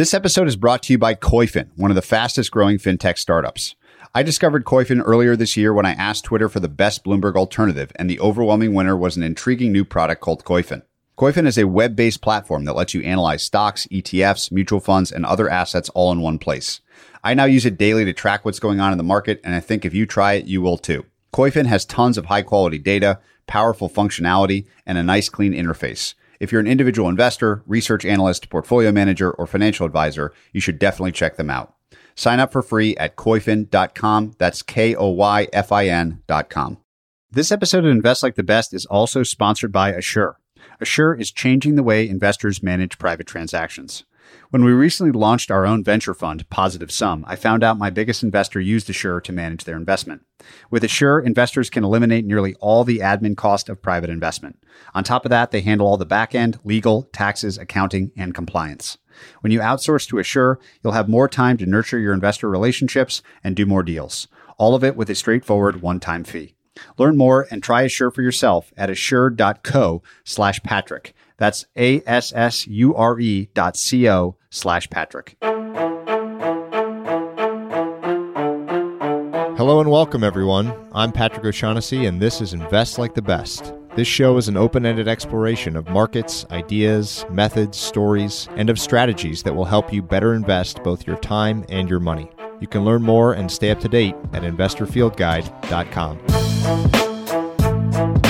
This episode is brought to you by Koyfin, one of the fastest growing fintech startups. I discovered Koyfin earlier this year when I asked Twitter for the best Bloomberg alternative, and the overwhelming winner was an intriguing new product called Koyfin. Koyfin is a web based platform that lets you analyze stocks, ETFs, mutual funds, and other assets all in one place. I now use it daily to track what's going on in the market, and I think if you try it, you will too. Koyfin has tons of high quality data, powerful functionality, and a nice clean interface. If you're an individual investor, research analyst, portfolio manager, or financial advisor, you should definitely check them out. Sign up for free at koyfin.com. That's K O Y F I N.com. This episode of Invest Like the Best is also sponsored by Assure. Assure is changing the way investors manage private transactions. When we recently launched our own venture fund, Positive Sum, I found out my biggest investor used Assure to manage their investment. With Assure, investors can eliminate nearly all the admin cost of private investment. On top of that, they handle all the back end, legal, taxes, accounting, and compliance. When you outsource to Assure, you'll have more time to nurture your investor relationships and do more deals. All of it with a straightforward one-time fee. Learn more and try Assure for yourself at assure.co slash Patrick. That's A-S-S-U-R-E dot C-O slash Patrick. Hello and welcome, everyone. I'm Patrick O'Shaughnessy, and this is Invest Like the Best. This show is an open ended exploration of markets, ideas, methods, stories, and of strategies that will help you better invest both your time and your money. You can learn more and stay up to date at investorfieldguide.com.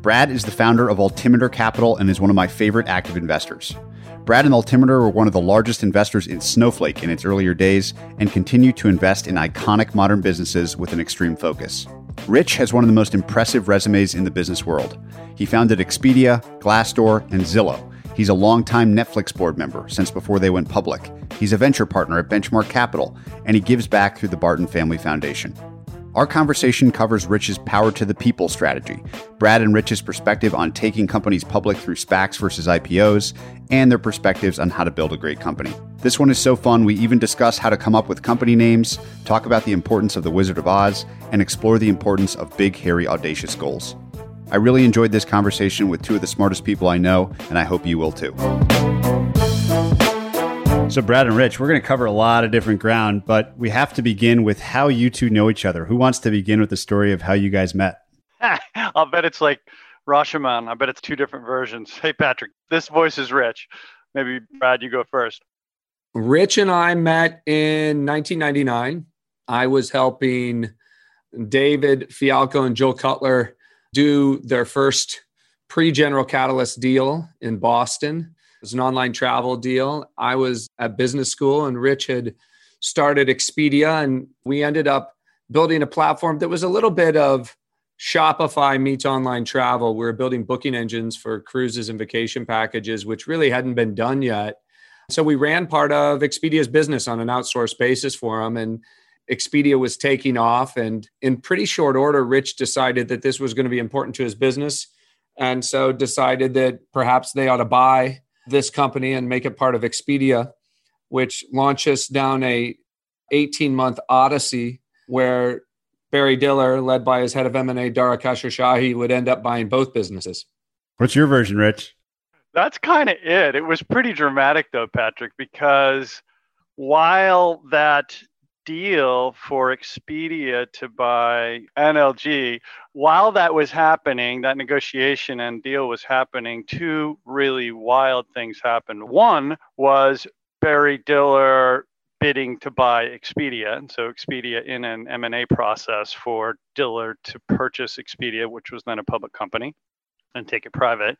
Brad is the founder of Altimeter Capital and is one of my favorite active investors. Brad and Altimeter were one of the largest investors in Snowflake in its earlier days and continue to invest in iconic modern businesses with an extreme focus. Rich has one of the most impressive resumes in the business world. He founded Expedia, Glassdoor, and Zillow. He's a longtime Netflix board member since before they went public. He's a venture partner at Benchmark Capital, and he gives back through the Barton Family Foundation. Our conversation covers Rich's power to the people strategy, Brad and Rich's perspective on taking companies public through SPACs versus IPOs, and their perspectives on how to build a great company. This one is so fun, we even discuss how to come up with company names, talk about the importance of the Wizard of Oz, and explore the importance of big, hairy, audacious goals. I really enjoyed this conversation with two of the smartest people I know, and I hope you will too. So, Brad and Rich, we're going to cover a lot of different ground, but we have to begin with how you two know each other. Who wants to begin with the story of how you guys met? I'll bet it's like Rashomon. I bet it's two different versions. Hey, Patrick, this voice is Rich. Maybe, Brad, you go first. Rich and I met in 1999. I was helping David Fialkow and Joel Cutler do their first pre General Catalyst deal in Boston. It was an online travel deal. I was at business school, and Rich had started Expedia, and we ended up building a platform that was a little bit of Shopify meets online travel. We were building booking engines for cruises and vacation packages, which really hadn't been done yet. So we ran part of Expedia's business on an outsourced basis for them. And Expedia was taking off. And in pretty short order, Rich decided that this was going to be important to his business. And so decided that perhaps they ought to buy this company and make it part of Expedia, which launches down a 18 month odyssey where Barry Diller, led by his head of M&A, Dara Khosrowshahi, would end up buying both businesses. What's your version, Rich? That's kind of it. It was pretty dramatic, though, Patrick, because while that deal for Expedia to buy NLG, while that was happening, that negotiation and deal was happening, two really wild things happened. One was Barry Diller bidding to buy Expedia, and so Expedia in an M&A process for Diller to purchase Expedia, which was then a public company and take it private.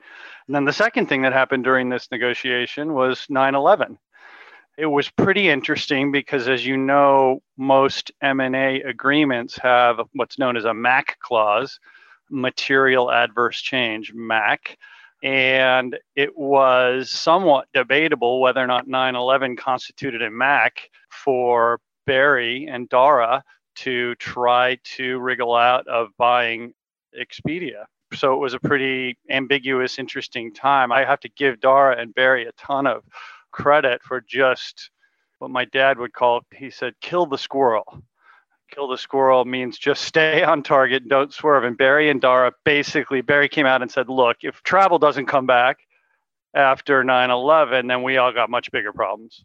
And then the second thing that happened during this negotiation was 9 11 it was pretty interesting because as you know most m&a agreements have what's known as a mac clause material adverse change mac And it was somewhat debatable whether or not 9 11 constituted a MAC for Barry and Dara to try to wriggle out of buying Expedia. So it was a pretty ambiguous, interesting time. I have to give Dara and Barry a ton of credit for just what my dad would call, he said, kill the squirrel. Kill the squirrel means just stay on target, don't swerve. And Barry and Dara basically, Barry came out and said, look, if travel doesn't come back after 9 11, then we all got much bigger problems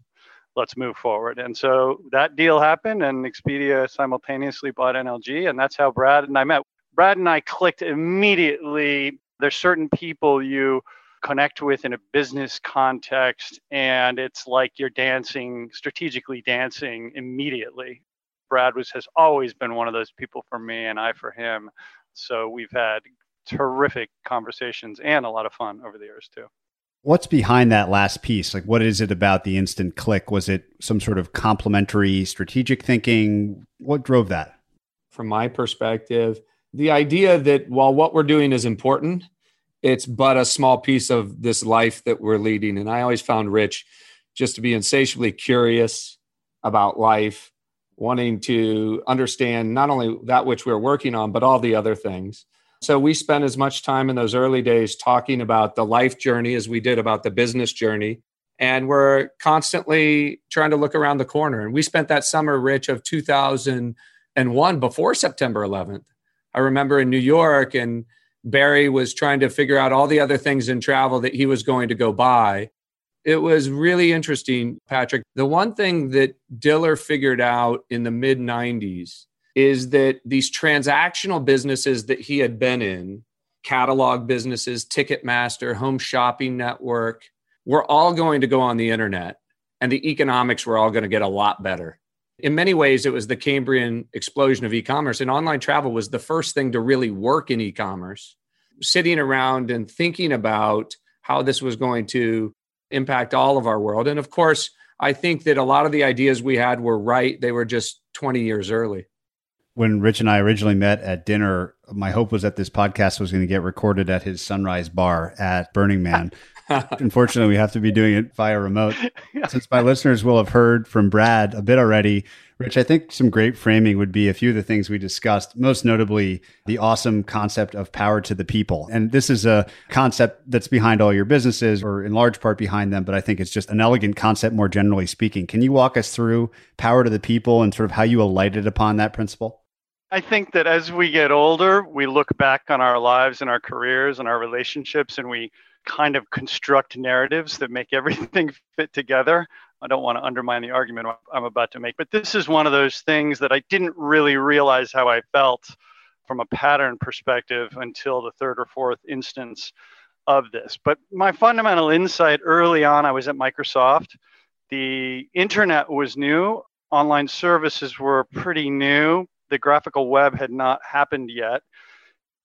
let's move forward. And so that deal happened, and Expedia simultaneously bought NLG, and that's how Brad and I met. Brad and I clicked immediately. There's certain people you connect with in a business context, and it's like you're dancing, strategically dancing immediately. Brad was has always been one of those people for me, and I for him. So we've had terrific conversations and a lot of fun over the years too. What's behind that last piece? Like, what is it about the instant click? Was it some sort of complementary strategic thinking? What drove that? From my perspective, the idea that while what we're doing is important, it's but a small piece of this life that we're leading. And I always found Rich just to be insatiably curious about life, wanting to understand not only that which we're working on, but all the other things. So we spent as much time in those early days talking about the life journey as we did about the business journey. And we're constantly trying to look around the corner. And we spent that summer, Rich, of 2001 before September 11th. I remember in New York, and Barry was trying to figure out all the other things in travel that he was going to go buy. It was really interesting, Patrick. The one thing that Diller figured out in the mid 90s is that these transactional businesses that he had been in, catalog businesses, Ticketmaster, Home Shopping Network, were all going to go on the internet and the economics were all going to get a lot better. In many ways, it was the Cambrian explosion of e commerce, and online travel was the first thing to really work in e commerce. Sitting around and thinking about how this was going to impact all of our world. And of course, I think that a lot of the ideas we had were right. They were just 20 years early when Rich and I originally met at dinner, my hope was that this podcast was going to get recorded at his Sunrise Bar at Burning Man. Unfortunately, we have to be doing it via remote. Since my listeners will have heard from Brad a bit already, Rich, I think some great framing would be a few of the things we discussed, most notably the awesome concept of power to the people. And this is a concept that's behind all your businesses or in large part behind them, but I think it's just an elegant concept more generally speaking. Can you walk us through power to the people and sort of how you alighted upon that principle? I think that as we get older, we look back on our lives and our careers and our relationships and we kind of construct narratives that make everything fit together. I don't want to undermine the argument I'm about to make, but this is one of those things that I didn't really realize how I felt from a pattern perspective until the third or fourth instance of this. But my fundamental insight early on, I was at Microsoft. The internet was new, online services were pretty new the graphical web had not happened yet.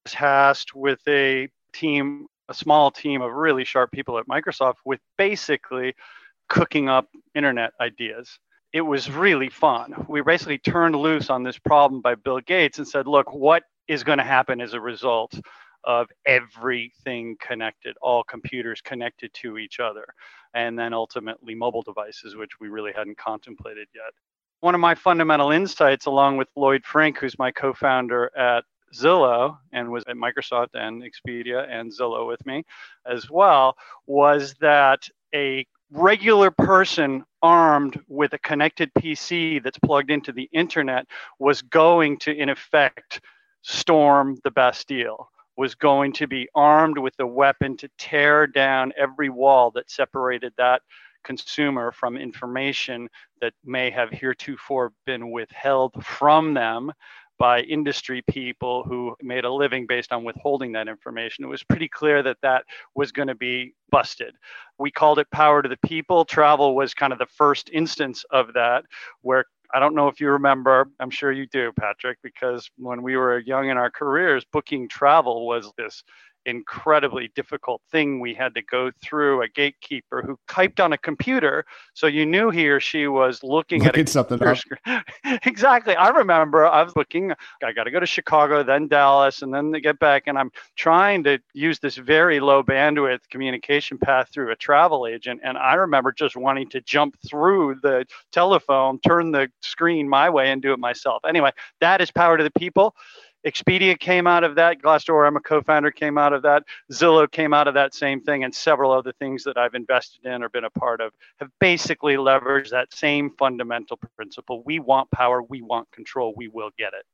Tasked with a team, a small team of really sharp people at Microsoft, with basically cooking up internet ideas. It was really fun. We basically turned loose on this problem by Bill Gates and said, look, what is going to happen as a result of everything connected, all computers connected to each other, and then ultimately mobile devices, which we really hadn't contemplated yet one of my fundamental insights, along with Lloyd Frink, who's my co founder at Zillow and was at Microsoft and Expedia and Zillow with me as well, was that a regular person armed with a connected PC that's plugged into the internet was going to, in effect, storm the Bastille, was going to be armed with a weapon to tear down every wall that separated that consumer from information that may have heretofore been withheld from them by industry people who made a living based on withholding that information. It was pretty clear that that was going to be busted. We called it power to the people. Travel was kind of the first instance of that, where I don't know if you remember, I'm sure you do, Patrick, because when we were young in our careers, booking travel was this incredibly difficult thing we had to go through a gatekeeper who typed on a computer so you knew he or she was looking, looking at something exactly. I remember i was looking i got to go to chicago then dallas and then to get back and i'm trying to use this very low bandwidth communication path through a travel agent and i remember just wanting to jump through the telephone turn the screen my way and do it myself. Anyway that is power to the people Expedia came out of that. Glassdoor, I'm a co-founder, came out of that. Zillow came out of that same thing, and several other things that I've invested in or been a part of have basically leveraged that same fundamental principle. We want power, we want control, we will get it.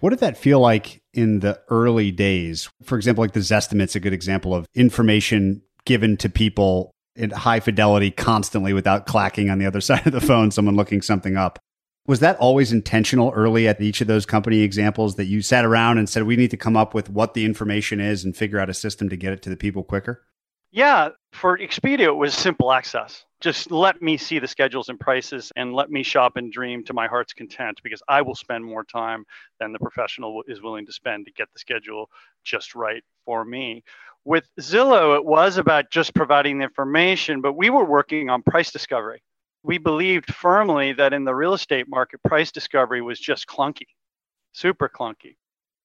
What did that feel like in the early days? For example, like the Zestimate's a good example of information given to people in high fidelity constantly without clacking on the other side of the phone, someone looking something up. Was that always intentional early at each of those company examples that you sat around and said, we need to come up with what the information is and figure out a system to get it to the people quicker? Yeah, for Expedia, it was simple access. Just let me see the schedules and prices and let me shop and dream to my heart's content because I will spend more time than the professional is willing to spend to get the schedule just right for me. With Zillow, it was about just providing the information, but we were working on price discovery we believed firmly that in the real estate market, price discovery was just clunky, super clunky.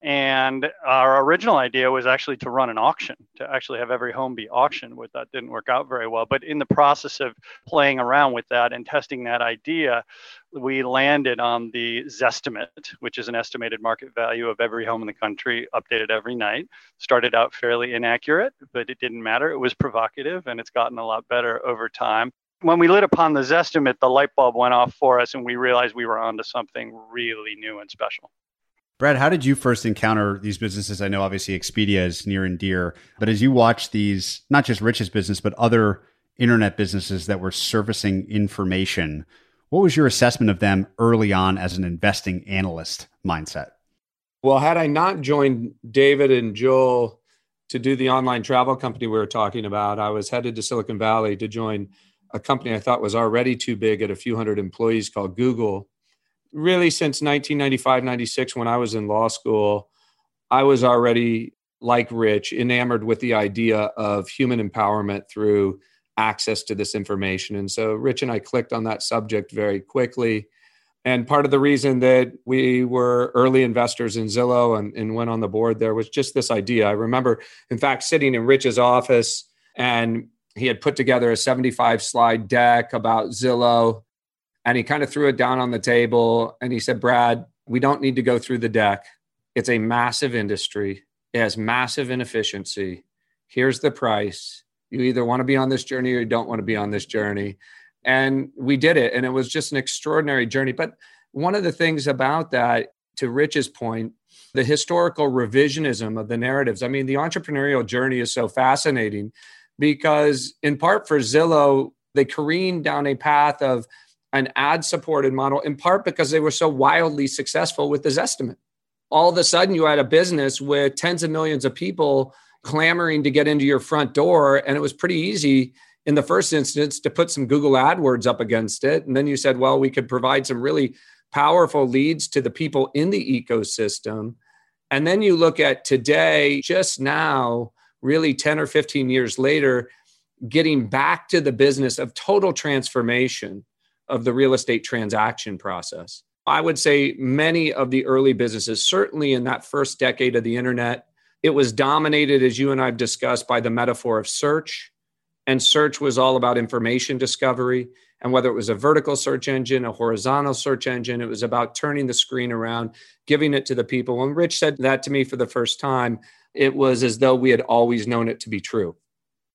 And our original idea was actually to run an auction, to actually have every home be auctioned. With that didn't work out very well. But in the process of playing around with that and testing that idea, we landed on the Zestimate, which is an estimated market value of every home in the country, updated every night. Started out fairly inaccurate, but it didn't matter. It was provocative, and it's gotten a lot better over time when we lit upon the Zestimate, the light bulb went off for us and we realized we were onto something really new and special. Brad, how did you first encounter these businesses? I know obviously Expedia is near and dear, but as you watch these, not just Rich's business, but other internet businesses that were servicing information, what was your assessment of them early on as an investing analyst mindset? Well, had I not joined David and Joel to do the online travel company we were talking about, I was headed to Silicon Valley to join a company I thought was already too big at a few hundred employees called Google. Really, since 1995, 96, when I was in law school, I was already like Rich, enamored with the idea of human empowerment through access to this information. And so Rich and I clicked on that subject very quickly. And part of the reason that we were early investors in Zillow and, and went on the board there was just this idea. I remember, in fact, sitting in Rich's office and he had put together a 75 slide deck about Zillow and he kind of threw it down on the table and he said, Brad, we don't need to go through the deck. It's a massive industry, it has massive inefficiency. Here's the price. You either want to be on this journey or you don't want to be on this journey. And we did it. And it was just an extraordinary journey. But one of the things about that, to Rich's point, the historical revisionism of the narratives. I mean, the entrepreneurial journey is so fascinating because in part for Zillow, they careened down a path of an ad supported model, in part because they were so wildly successful with Zestimate. All of a sudden, you had a business with tens of millions of people clamoring to get into your front door. And it was pretty easy in the first instance to put some Google AdWords up against it. And then you said, well, we could provide some really powerful leads to the people in the ecosystem. And then you look at today, just now, really 10 or 15 years later, getting back to the business of total transformation of the real estate transaction process. I would say many of the early businesses, certainly in that first decade of the internet, it was dominated, as you and I've discussed, by the metaphor of search. And search was all about information discovery. And whether it was a vertical search engine, a horizontal search engine, it was about turning the screen around, giving it to the people. When Rich said that to me for the first time, it was as though we had always known it to be true.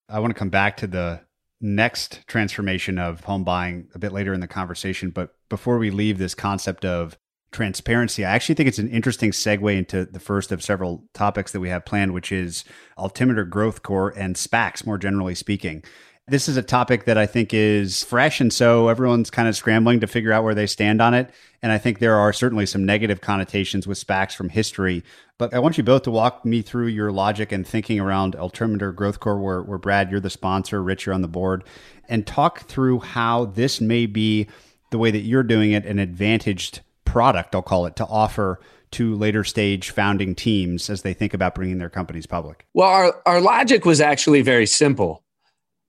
I want to come back to the next transformation of home buying a bit later in the conversation. But before we leave this concept of transparency, I actually think it's an interesting segue into the first of several topics that we have planned, which is Altimeter Growth Corp and SPACs, more generally speaking. This is a topic that I think is fresh. And so everyone's kind of scrambling to figure out where they stand on it. And I think there are certainly some negative connotations with SPACs from history. But I want you both to walk me through your logic and thinking around Altimeter Growth Corp, where, where Brad, you're the sponsor, Rich, you're on the board, and talk through how this may be the way that you're doing it an advantaged product, I'll call it, to offer to later stage founding teams as they think about bringing their companies public? Well, our, our logic was actually very simple.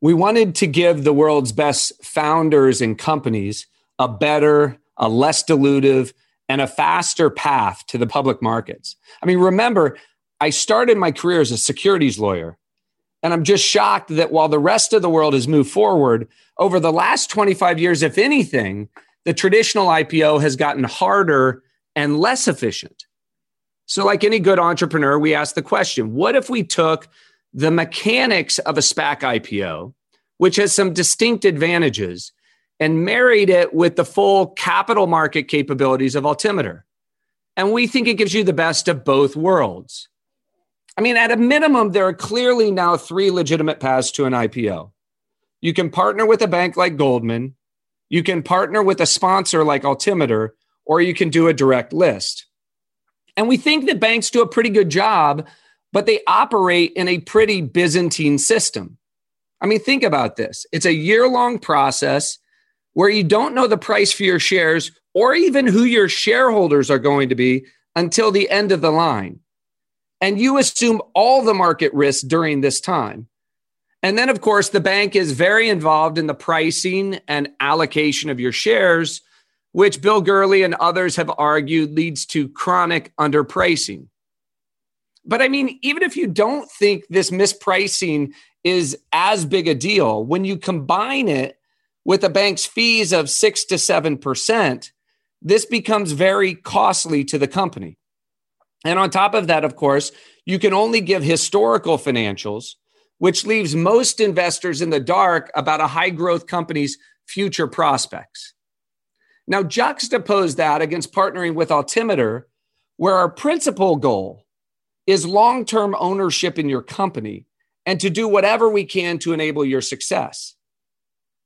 We wanted to give the world's best founders and companies a better, a less dilutive, and a faster path to the public markets. I mean, remember, I started my career as a securities lawyer. And I'm just shocked that while the rest of the world has moved forward over the last 25 years, if anything, the traditional IPO has gotten harder and less efficient. So, like any good entrepreneur, we ask the question what if we took the mechanics of a SPAC IPO, which has some distinct advantages, and married it with the full capital market capabilities of Altimeter? And we think it gives you the best of both worlds. I mean, at a minimum, there are clearly now three legitimate paths to an IPO. You can partner with a bank like Goldman, you can partner with a sponsor like Altimeter, or you can do a direct list. And we think that banks do a pretty good job, but they operate in a pretty Byzantine system. I mean, think about this it's a year long process where you don't know the price for your shares or even who your shareholders are going to be until the end of the line. And you assume all the market risk during this time. And then, of course, the bank is very involved in the pricing and allocation of your shares, which Bill Gurley and others have argued leads to chronic underpricing. But I mean, even if you don't think this mispricing is as big a deal, when you combine it with a bank's fees of six to seven percent, this becomes very costly to the company. And on top of that, of course, you can only give historical financials which leaves most investors in the dark about a high growth company's future prospects. Now, juxtapose that against partnering with Altimeter, where our principal goal is long term ownership in your company and to do whatever we can to enable your success.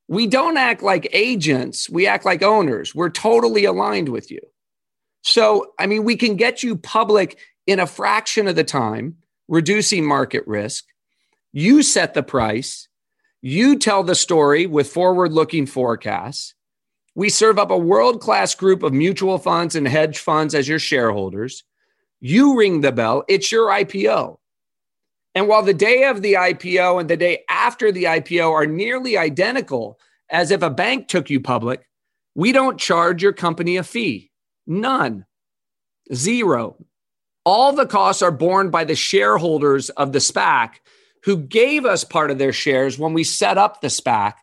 We don't act like agents, we act like owners. We're totally aligned with you. So, I mean, we can get you public in a fraction of the time, reducing market risk you set the price. You tell the story with forward looking forecasts. We serve up a world class group of mutual funds and hedge funds as your shareholders. You ring the bell. It's your IPO. And while the day of the IPO and the day after the IPO are nearly identical, as if a bank took you public, we don't charge your company a fee. None. Zero. All the costs are borne by the shareholders of the SPAC who gave us part of their shares when we set up the SPAC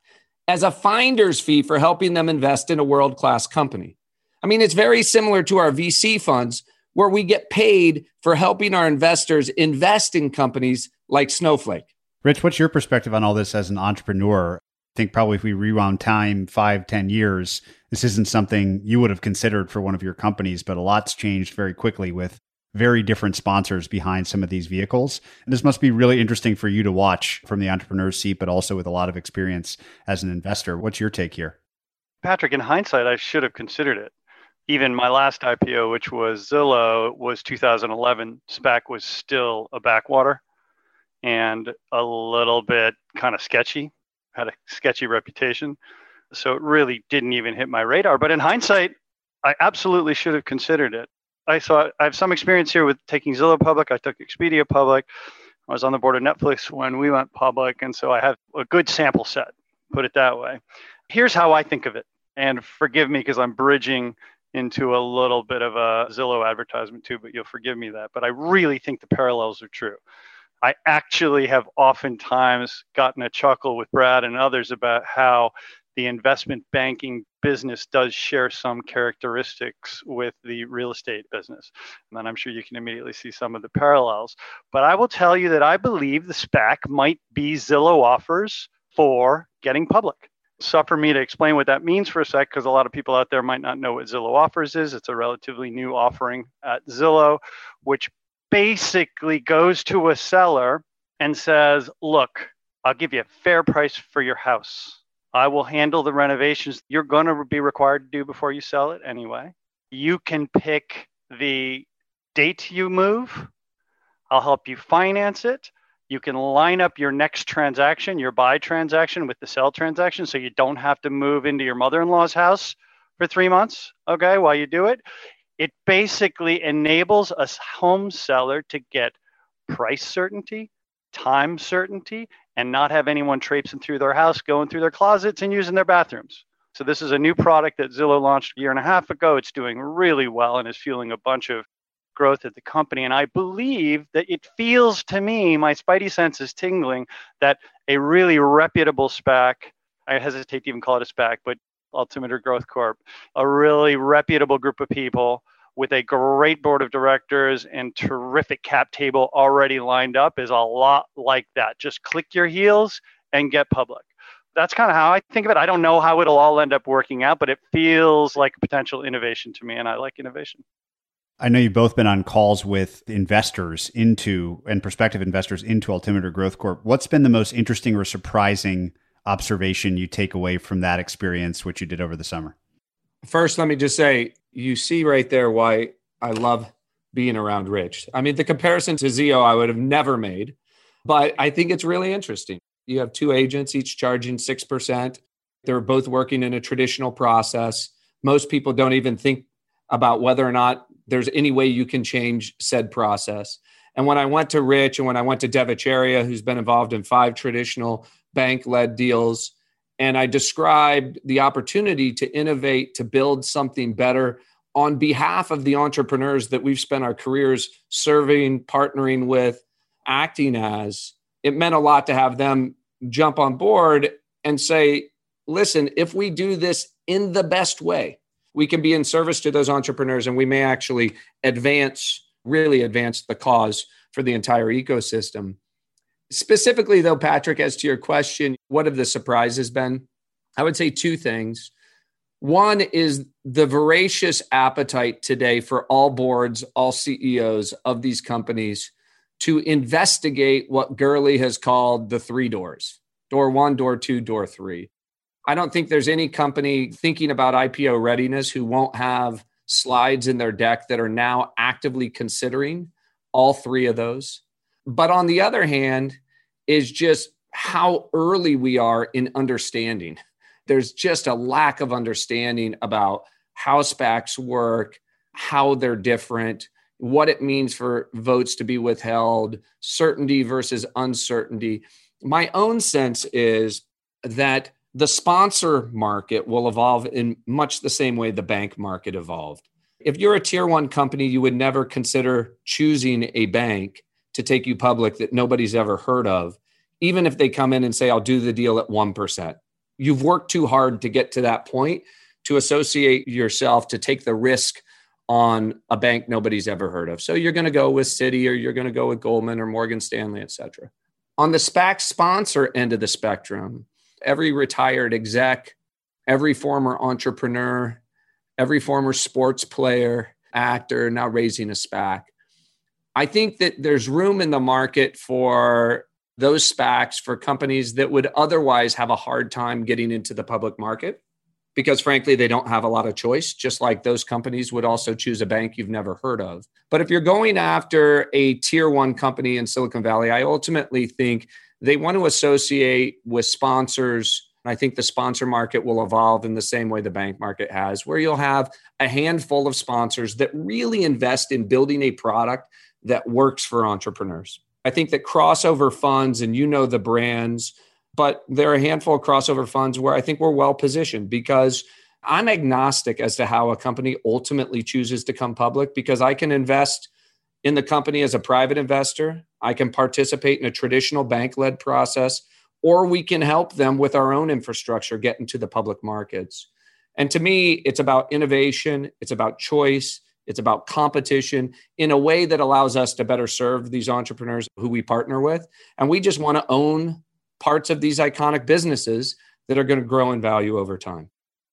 as a finder's fee for helping them invest in a world class company. I mean, it's very similar to our VC funds where we get paid for helping our investors invest in companies like Snowflake. Rich, what's your perspective on all this as an entrepreneur? I think probably if we rewound time five, ten years, this isn't something you would have considered for one of your companies, but a lot's changed very quickly with very different sponsors behind some of these vehicles. And this must be really interesting for you to watch from the entrepreneur's seat, but also with a lot of experience as an investor. What's your take here? Patrick, in hindsight, I should have considered it. Even my last IPO, which was Zillow, was 2011. SPAC was still a backwater and a little bit kind of sketchy, had a sketchy reputation. So it really didn't even hit my radar. But in hindsight, I absolutely should have considered it. I saw I have some experience here with taking Zillow public. I took Expedia public. I was on the board of Netflix when we went public, and so I have a good sample set. Put it that way. Here's how I think of it, and forgive me because I'm bridging into a little bit of a Zillow advertisement too, but you'll forgive me that. But I really think the parallels are true. I actually have oftentimes gotten a chuckle with Brad and others about how the investment banking business does share some characteristics with the real estate business. And I'm sure you can immediately see some of the parallels. But I will tell you that I believe the SPAC might be Zillow offers for getting public. Suffer me to explain what that means for a sec, because a lot of people out there might not know what Zillow offers is. It's a relatively new offering at Zillow, which basically goes to a seller and says, Look, I'll give you a fair price for your house I will handle the renovations you're going to be required to do before you sell it anyway. You can pick the date you move. I'll help you finance it. You can line up your next transaction, your buy transaction with the sell transaction so you don't have to move into your mother in law's house for three months, okay, while you do it. It basically enables a home seller to get price certainty, time certainty, and not have anyone traipsing through their house, going through their closets, and using their bathrooms. So, this is a new product that Zillow launched a year and a half ago. It's doing really well and is fueling a bunch of growth at the company. And I believe that it feels to me, my spidey sense is tingling, that a really reputable SPAC, I hesitate to even call it a SPAC, but Altimeter Growth Corp, a really reputable group of people with a great board of directors and terrific cap table already lined up is a lot like that. Just click your heels and get public. That's kind of how I think of it. I don't know how it'll all end up working out, but it feels like a potential innovation to me, and I like innovation. I know you've both been on calls with investors into and prospective investors into Altimeter Growth Corp. What's been the most interesting or surprising observation you take away from that experience, which you did over the summer? First, let me just say, you see right there why I love being around Rich. I mean, the comparison to Zillow, I would have never made, but I think it's really interesting. You have two agents, each charging 6%. They're both working in a traditional process. Most people don't even think about whether or not there's any way you can change said process. And when I went to Rich and when I went to Dev Ittycheria, who's been involved in five traditional bank led deals, and I described the opportunity to innovate, to build something better on behalf of the entrepreneurs that we've spent our careers serving, partnering with, acting as, it meant a lot to have them jump on board and say, listen, if we do this in the best way, we can be in service to those entrepreneurs and we may actually advance, really advance the cause for the entire ecosystem. Specifically, though, Patrick, as to your question, what have the surprises been? I would say two things. One is the voracious appetite today for all boards, all CEOs of these companies to investigate what Gurley has called the three doors door one, door two, door three. I don't think there's any company thinking about IPO readiness who won't have slides in their deck that are now actively considering all three of those. But on the other hand, is just how early we are in understanding. There's just a lack of understanding about how SPACs work, how they're different, what it means for votes to be withheld, certainty versus uncertainty. My own sense is that the sponsor market will evolve in much the same way the bank market evolved. If you're a tier one company, you would never consider choosing a bank to take you public that nobody's ever heard of, even if they come in and say, I'll do the deal at 1%. You've worked too hard to get to that point to associate yourself to take the risk on a bank nobody's ever heard of. So you're going to go with Citi or you're going to go with Goldman or Morgan Stanley, et cetera. On the SPAC sponsor end of the spectrum, every retired exec, every former entrepreneur, every former sports player, actor now raising a SPAC. I think that there's room in the market for those SPACs for companies that would otherwise have a hard time getting into the public market because frankly they don't have a lot of choice just like those companies would also choose a bank you've never heard of but if you're going after a tier 1 company in Silicon Valley I ultimately think they want to associate with sponsors. And I think the sponsor market will evolve in the same way the bank market has, where you'll have a handful of sponsors that really invest in building a product that works for entrepreneurs. I think that crossover funds, and you know the brands, but there are a handful of crossover funds where I think we're well positioned because I'm agnostic as to how a company ultimately chooses to come public because I can invest in the company as a private investor. I can participate in a traditional bank led process, or we can help them with our own infrastructure get into the public markets. And to me, it's about innovation, it's about choice, it's about competition in a way that allows us to better serve these entrepreneurs who we partner with. And we just want to own parts of these iconic businesses that are going to grow in value over time.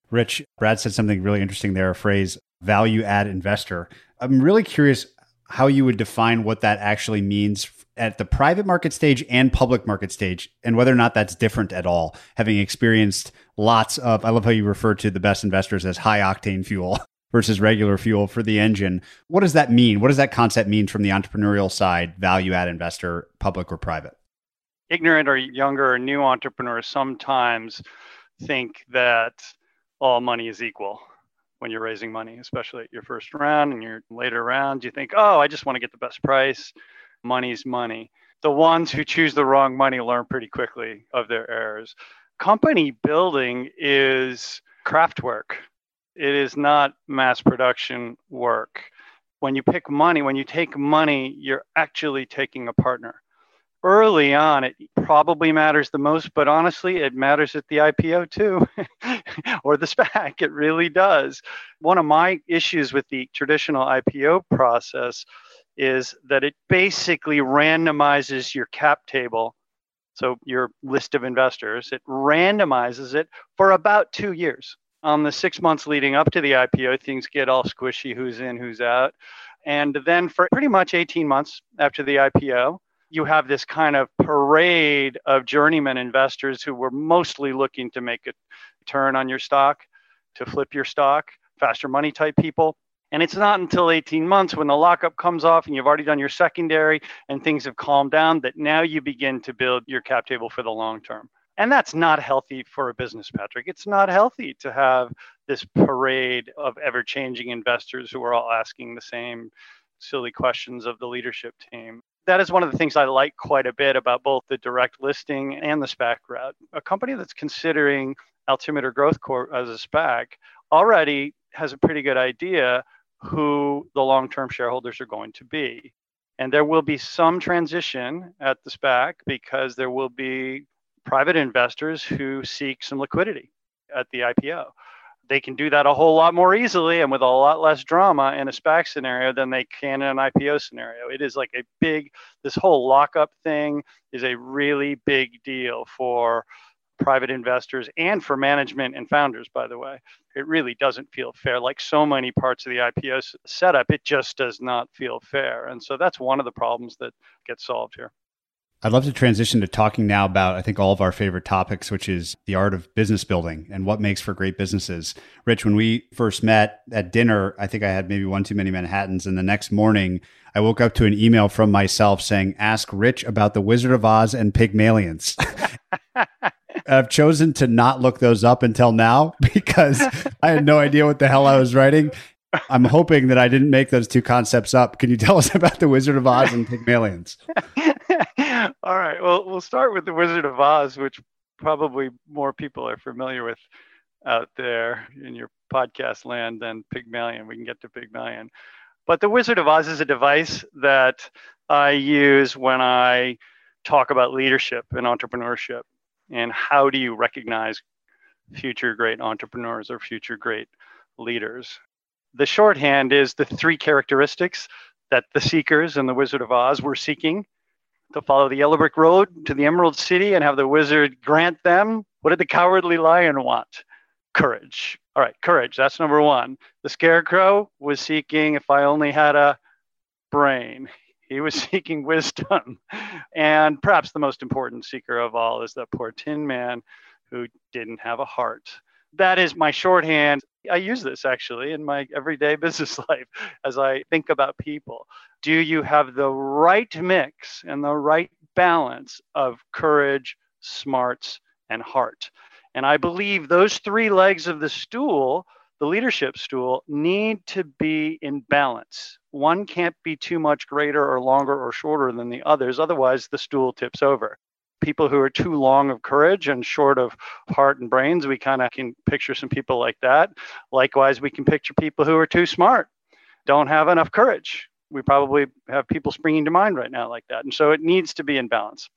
Rich, Brad said something really interesting there, a phrase value add investor. I'm really curious how you would define what that actually means at the private market stage and public market stage, and whether or not that's different at all. Having experienced lots of, I love how you refer to the best investors as high octane fuel versus regular fuel for the engine. What does that mean? What does that concept mean from the entrepreneurial side, value add investor, public or private? Ignorant or younger or new entrepreneurs sometimes think that all money is equal when you're raising money, especially at your first round and your later rounds. You think, oh, I just want to get the best price. Money's money. The ones who choose the wrong money learn pretty quickly of their errors. Company building is craft work, it is not mass production work. When you pick money, when you take money, you're actually taking a partner early on, it probably matters the most, but honestly, it matters at the IPO too, or the SPAC. It really does. One of my issues with the traditional IPO process is that it basically randomizes your cap table. So, your list of investors, it randomizes it for about two years. On the six months leading up to the IPO, things get all squishy who's in, who's out. And then for pretty much 18 months after the IPO, you have this kind of parade of journeyman investors who were mostly looking to make a turn on your stock, to flip your stock, faster money type people. And it's not until 18 months when the lockup comes off and you've already done your secondary and things have calmed down that now you begin to build your cap table for the long term. And that's not healthy for a business, Patrick. It's not healthy to have this parade of ever changing investors who are all asking the same silly questions of the leadership team that is one of the things I like quite a bit about both the direct listing and the SPAC route. A company that's considering Altimeter Growth Corp as a SPAC already has a pretty good idea who the long term shareholders are going to be. And there will be some transition at the SPAC because there will be private investors who seek some liquidity at the IPO they can do that a whole lot more easily and with a lot less drama in a SPAC scenario than they can in an IPO scenario. It is like a big, this whole lockup thing is a really big deal for private investors and for management and founders, by the way. It really doesn't feel fair. Like so many parts of the IPO setup, it just does not feel fair. And so that's one of the problems that gets solved here. I'd love to transition to talking now about, I think, all of our favorite topics, which is the art of business building and what makes for great businesses. Rich, when we first met at dinner, I think I had maybe one too many Manhattans. And the next morning, I woke up to an email from myself saying, Ask Rich about the Wizard of Oz and Pygmalions. I've chosen to not look those up until now because I had no idea what the hell I was writing. I'm hoping that I didn't make those two concepts up. Can you tell us about the Wizard of Oz and Pygmalions? All right. Well, we'll start with the Wizard of Oz, which probably more people are familiar with out there in your podcast land than Pygmalion. We can get to Pygmalion. But the Wizard of Oz is a device that I use when I talk about leadership and entrepreneurship and how do you recognize future great entrepreneurs or future great leaders. The shorthand is the three characteristics that the seekers and the Wizard of Oz were seeking to follow the yellow brick road to the Emerald City and have the wizard grant them. What did the cowardly lion want? Courage. All right, courage. That's number one. The scarecrow was seeking, if I only had a brain. He was seeking wisdom. And perhaps the most important seeker of all is the poor tin man who didn't have a heart. That is my shorthand. I use this actually in my everyday business life as I think about people do you have the right mix and the right balance of courage, smarts, and heart? And I believe those three legs of the stool, the leadership stool, need to be in balance. One can't be too much greater or longer or shorter than the others, otherwise, the stool tips over. People who are too long of courage and short of heart and brains, we kind of can picture some people like that. Likewise, we can picture people who are too smart, don't have enough courage we probably have people springing to mind right now like that. And so it needs to be in balance.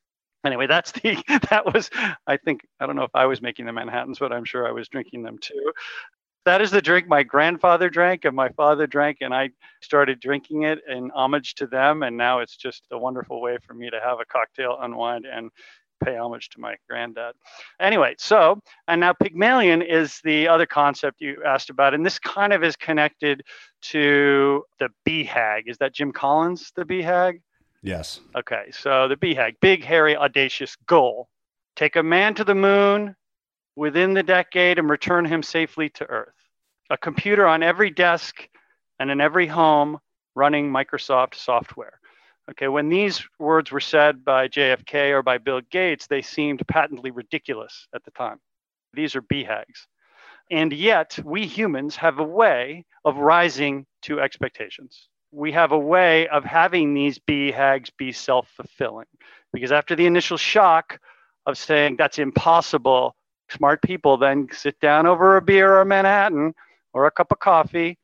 Anyway, that's the, that was, I think, I don't know if I was making the Manhattans, but I'm sure I was drinking them too. That is the drink my grandfather drank and my father drank, and I started drinking it in homage to them. And now it's just a wonderful way for me to have a cocktail, unwind, and pay homage to my granddad. Anyway, so, and now Pygmalion is the other concept you asked about, and this kind of is connected to the BHAG. Is that Jim Collins, the BHAG? Yes. Okay, so the BHAG, big, hairy, audacious goal. Take a man to the moon within the decade and return him safely to Earth. A computer on every desk and in every home running Microsoft software. Okay, when these words were said by JFK or by Bill Gates, they seemed patently ridiculous at the time. These are BHAGs. And yet, we humans have a way of rising to expectations. We have a way of having these BHAGs be self fulfilling. Because after the initial shock of saying that's impossible, smart people then sit down over a beer or Manhattan or a cup of coffee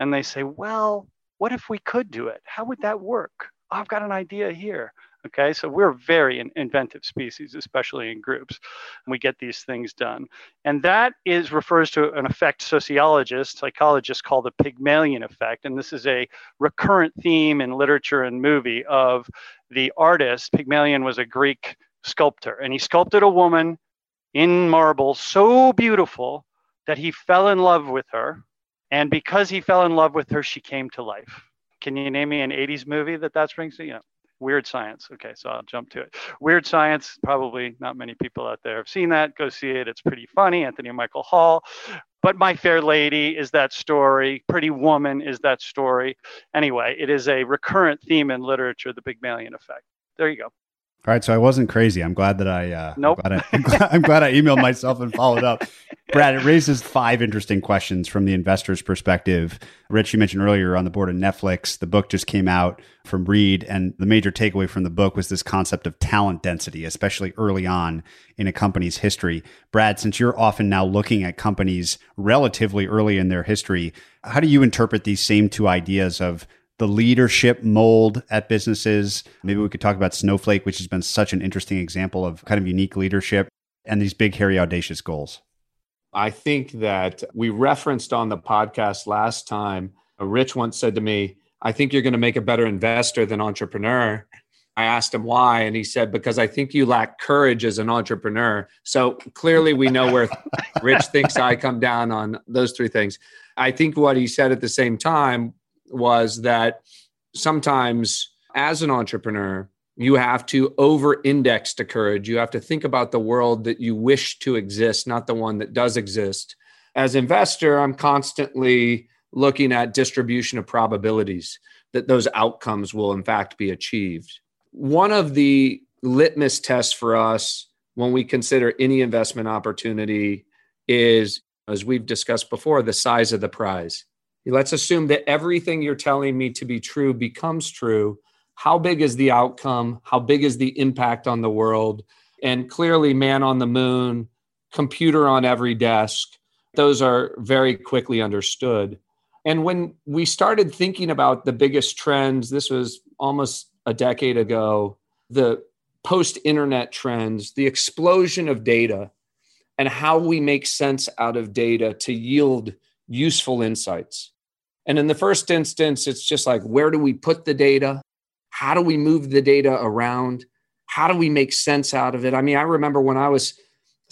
and they say, well, what if we could do it? How would that work? Oh, I've got an idea here. Okay, so we're very in- inventive species, especially in groups. We get these things done. And that is refers to an effect sociologists, psychologists call the Pygmalion effect. And this is a recurrent theme in literature and movie of the artist. Pygmalion was a Greek sculptor, and he sculpted a woman in marble so beautiful that he fell in love with her. And because he fell in love with her, she came to life. Can you name me an 80s movie that that springs to? You know, Weird Science. Okay, so I'll jump to it. Weird Science, probably not many people out there have seen that. Go see it. It's pretty funny. Anthony Michael Hall. But My Fair Lady is that story. Pretty Woman is that story. Anyway, it is a recurrent theme in literature, the Pygmalion effect. There you go. All right, so I wasn't crazy. I'm glad that I. Uh, nope. I'm glad I, I'm glad, I'm glad I emailed myself and followed up. Brad, it raises five interesting questions from the investor's perspective. Rich, you mentioned earlier on the board of Netflix. The book just came out from Reed, and the major takeaway from the book was this concept of talent density, especially early on in a company's history. Brad, since you're often now looking at companies relatively early in their history, how do you interpret these same two ideas of the leadership mold at businesses. Maybe we could talk about Snowflake, which has been such an interesting example of kind of unique leadership and these big, hairy, audacious goals. I think that we referenced on the podcast last time. Uh, Rich once said to me, I think you're going to make a better investor than entrepreneur. I asked him why, and he said, Because I think you lack courage as an entrepreneur. So clearly, we know where Rich thinks I come down on those three things. I think what he said at the same time was that sometimes as an entrepreneur, you have to over index to courage. You have to think about the world that you wish to exist, not the one that does exist. As investor, I'm constantly looking at distribution of probabilities that those outcomes will in fact be achieved. One of the litmus tests for us when we consider any investment opportunity is as we've discussed before the size of the prize. Let's assume that everything you're telling me to be true becomes true. How big is the outcome? How big is the impact on the world? And clearly, man on the moon, computer on every desk, those are very quickly understood. And when we started thinking about the biggest trends, this was almost a decade ago, the post internet trends, the explosion of data, and how we make sense out of data to yield useful insights. And in the first instance, it's just like, where do we put the data? How do we move the data around? How do we make sense out of it? I mean, I remember when I was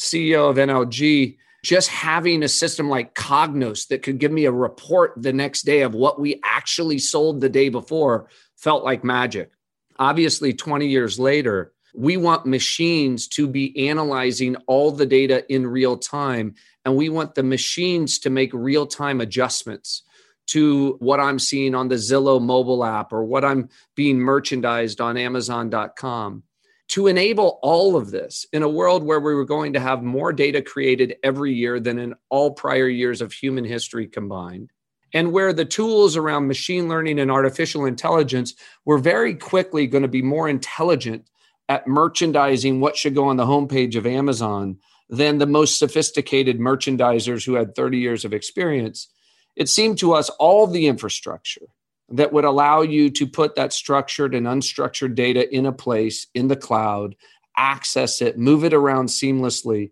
CEO of NLG, just having a system like Cognos that could give me a report the next day of what we actually sold the day before felt like magic. Obviously, 20 years later, we want machines to be analyzing all the data in real time, and we want the machines to make real time adjustments to what I'm seeing on the Zillow mobile app or what I'm being merchandised on Amazon.com. To enable all of this in a world where we were going to have more data created every year than in all prior years of human history combined, and where the tools around machine learning and artificial intelligence were very quickly going to be more intelligent at merchandising what should go on the homepage of Amazon than the most sophisticated merchandisers who had 30 years of experience it seemed to us all the infrastructure that would allow you to put that structured and unstructured data in a place in the cloud, access it, move it around seamlessly,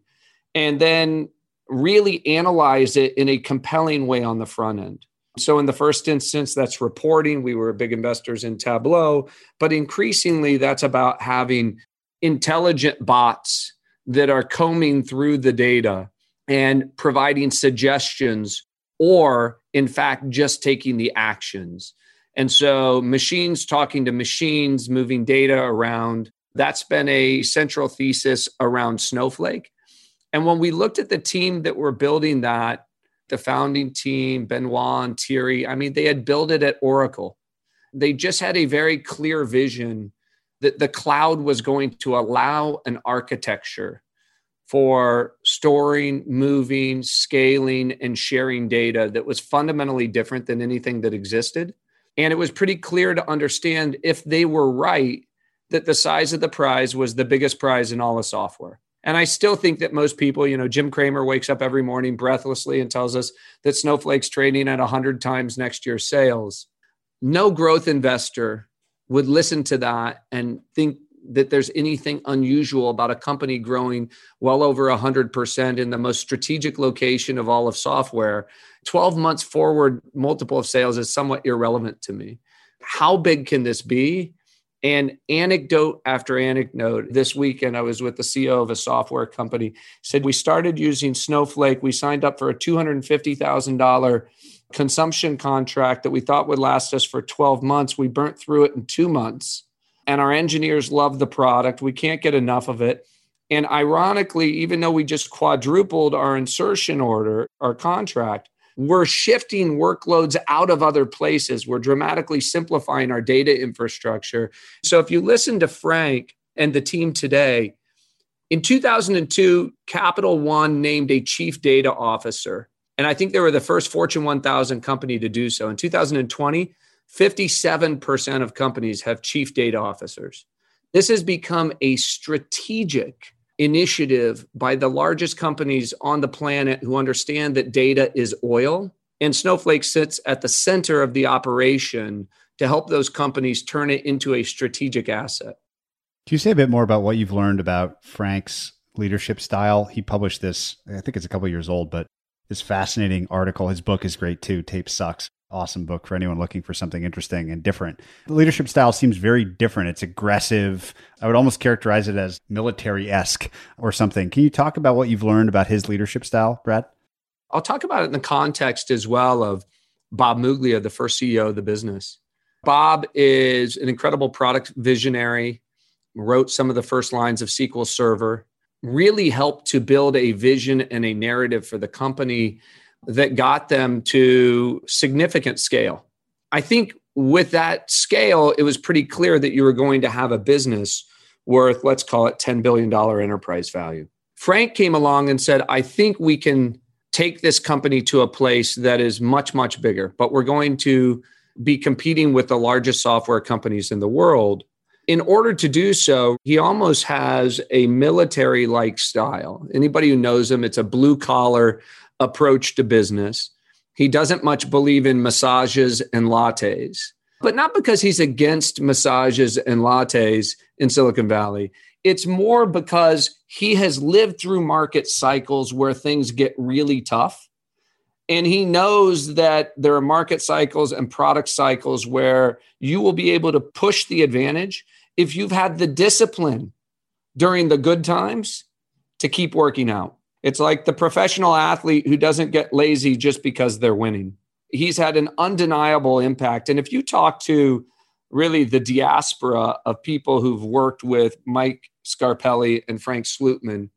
and then really analyze it in a compelling way on the front end. So, in the first instance, that's reporting. We were big investors in Tableau, but increasingly, that's about having intelligent bots that are combing through the data and providing suggestions or in fact just taking the actions. And so machines talking to machines, moving data around, that's been a central thesis around Snowflake. And when we looked at the team that were building that, the founding team, Benoit and Thierry, I mean, they had built it at Oracle. They just had a very clear vision that the cloud was going to allow an architecture for storing, moving, scaling, and sharing data that was fundamentally different than anything that existed. And it was pretty clear to understand if they were right that the size of the prize was the biggest prize in all of software. And I still think that most people, you know, Jim Cramer wakes up every morning breathlessly and tells us that Snowflake's trading at 100 times next year's sales. No growth investor would listen to that and think that there's anything unusual about a company growing well over 100% in the most strategic location of all of software. 12 months forward multiple of sales is somewhat irrelevant to me. How big can this be? And anecdote after anecdote this weekend i was with the ceo of a software company said we started using snowflake. We signed up for a $250000 consumption contract that we thought would last us for 12 months. We burnt through it in two months and our engineers love the product. We can't get enough of it. And ironically, even though we just quadrupled our insertion order, our contract, we're shifting workloads out of other places. We're dramatically simplifying our data infrastructure. So if you listen to Frank and the team today, in 2002, Capital One named a chief data officer. And I think they were the first Fortune 1000 company to do so. In 2020, 57% of companies have chief data officers. This has become a strategic initiative by the largest companies on the planet who understand that data is oil. And Snowflake sits at the center of the operation to help those companies turn it into a strategic asset. Can you say a bit more about what you've learned about Frank's leadership style? He published this, I think it's a couple years old, but this fascinating article. His book is great too. Tape sucks awesome book for anyone looking for something interesting and different. The leadership style seems very different. It's aggressive. I would almost characterize it as military esque or something. Can you talk about what you've learned about his leadership style, Brad? I'll talk about it in the context as well of Bob Muglia, the first CEO of the business. Bob is an incredible product visionary, wrote some of the first lines of SQL Server, really helped to build a vision and a narrative for the company that got them to significant scale. I think with that scale, it was pretty clear that you were going to have a business worth, let's call it $10 billion enterprise value. Frank came along and said, I think we can take this company to a place that is much, much bigger, but we're going to be competing with the largest software companies in the world. In order to do so, he almost has a military like style. Anybody who knows him, it's a blue collar approach to business. He doesn't much believe in massages and lattes, but not because he's against massages and lattes in Silicon Valley. It's more because he has lived through market cycles where things get really tough. And he knows that there are market cycles and product cycles where you will be able to push the advantage if you've had the discipline during the good times to keep working out. It's like the professional athlete who doesn't get lazy just because they're winning. He's had an undeniable impact. And if you talk to really the diaspora of people who've worked with Mike Scarpelli and Frank Slootman,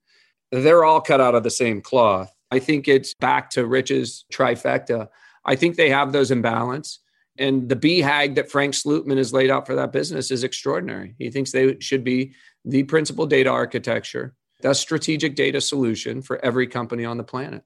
they're all cut out of the same cloth. I think it's back to Rich's trifecta. I think they have those in balance. And the BHAG that Frank Slootman has laid out for that business is extraordinary. He thinks they should be the principal data architecture the strategic data solution for every company on the planet.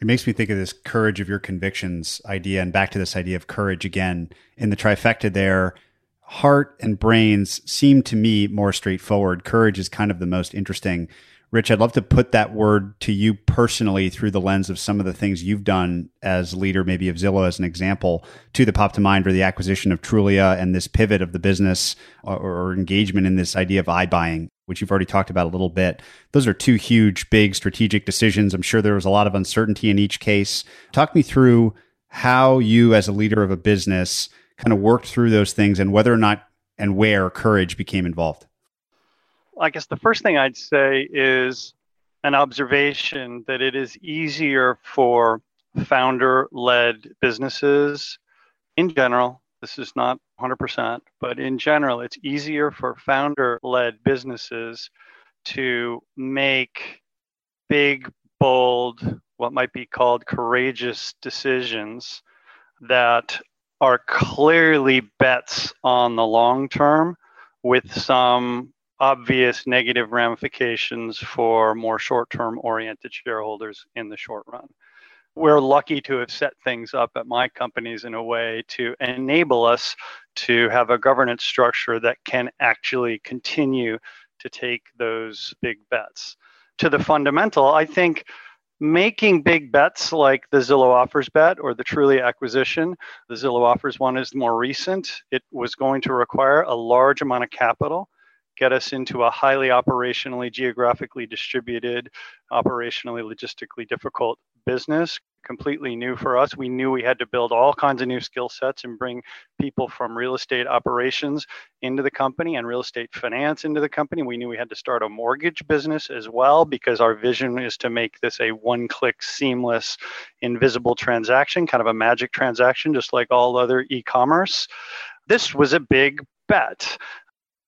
It makes me think of this courage of your convictions idea and back to this idea of courage again. In the trifecta there, heart and brains seem to me more straightforward. Courage is kind of the most interesting. Rich, I'd love to put that word to you personally through the lens of some of the things you've done as leader, maybe of Zillow as an example, to the pop to mind or the acquisition of Trulia and this pivot of the business uh, or, or engagement in this idea of iBuying which you've already talked about a little bit. Those are two huge, big strategic decisions. I'm sure there was a lot of uncertainty in each case. Talk me through how you, as a leader of a business, kind of worked through those things and whether or not and where courage became involved. I guess the first thing I'd say is an observation that it is easier for founder led businesses in general this is not 100%, but in general, it's easier for founder led businesses to make big, bold, what might be called courageous decisions that are clearly bets on the long term with some obvious negative ramifications for more short term oriented shareholders in the short run. We're lucky to have set things up at my companies in a way to enable us to have a governance structure that can actually continue to take those big bets. To the fundamental, I think making big bets like the Zillow offers bet or the Trulia acquisition, the Zillow offers one is more recent. It was going to require a large amount of capital, get us into a highly operationally, geographically distributed, operationally, logistically difficult business, completely new for us. We knew we had to build all kinds of new skill sets and bring people from real estate operations into the company and real estate finance into the company. We knew we had to start a mortgage business as well because our vision is to make this a one click, seamless, invisible transaction, kind of a magic transaction, just like all other e commerce. This was a big bet.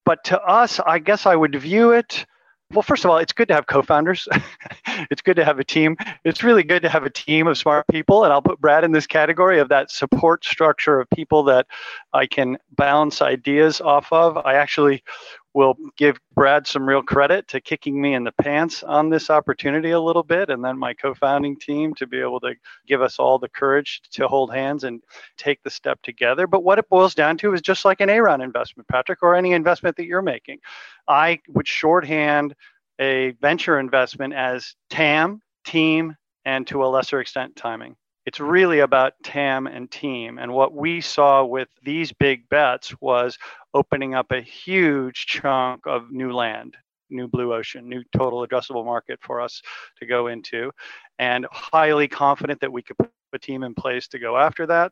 But to us, I guess I would view it well, first of all, it's good to have co-founders. it's good to have a team. It's really good to have a team of smart people, and I'll put Brad in this category of that support structure of people that I can bounce ideas off of. I actually will give Brad some real credit to kicking me in the pants on this opportunity a little bit, and then my co founding team to be able to give us all the courage to hold hands and take the step together. But what it boils down to is just like an A-round investment, Patrick, or any investment that you're making. I would shorthand a venture investment as TAM, team, and to a lesser extent, timing. It's really about TAM and team. And what we saw with these big bets was opening up a huge chunk of new land, new blue ocean, new total addressable market for us to go into, and highly confident that we could put a team in place to go after that.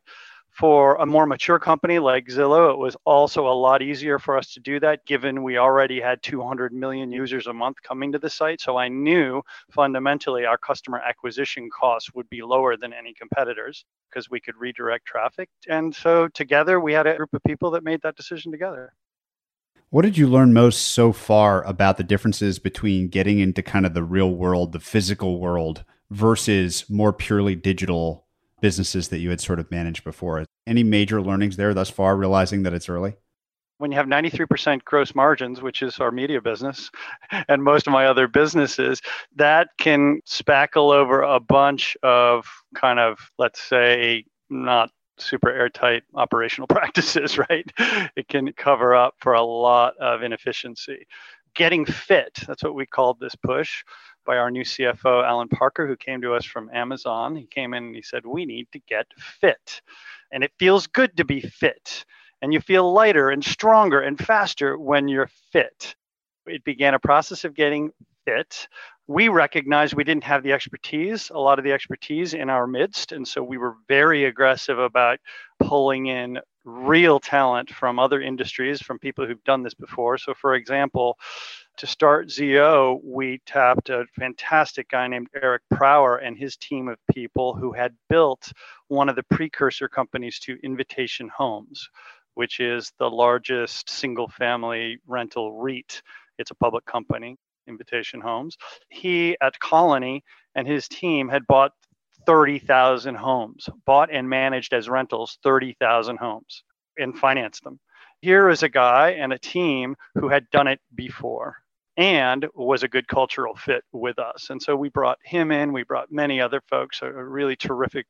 For a more mature company like Zillow, it was also a lot easier for us to do that given we already had 200 million users a month coming to the site. So I knew fundamentally our customer acquisition costs would be lower than any competitors because we could redirect traffic. And so together we had a group of people that made that decision together. What did you learn most so far about the differences between getting into kind of the real world, the physical world, versus more purely digital businesses that you had sort of managed before. Any major learnings there thus far, realizing that it's early? When you have 93% gross margins, which is our media business and most of my other businesses, that can spackle over a bunch of kind of, let's say, not super airtight operational practices, right? It can cover up for a lot of inefficiency. Getting fit, that's what we called this push by our new CFO, Allen Parker, who came to us from Amazon. He came in and he said, We need to get fit. And it feels good to be fit. And you feel lighter and stronger and faster when you're fit. It began a process of getting fit. We recognized we didn't have the expertise, a lot of the expertise in our midst. And so we were very aggressive about pulling in real talent from other industries, from people who've done this before. So, for example, to start ZO, we tapped a fantastic guy named Arik Prawer and his team of people who had built one of the precursor companies to Invitation Homes, which is the largest single family rental REIT. It's a public company, Invitation Homes. He at Colony and his team had bought 30,000 homes, bought and managed as rentals 30,000 homes and financed them. Here is a guy and a team who had done it before and was a good cultural fit with us. And so we brought him in, we brought many other folks, a really terrific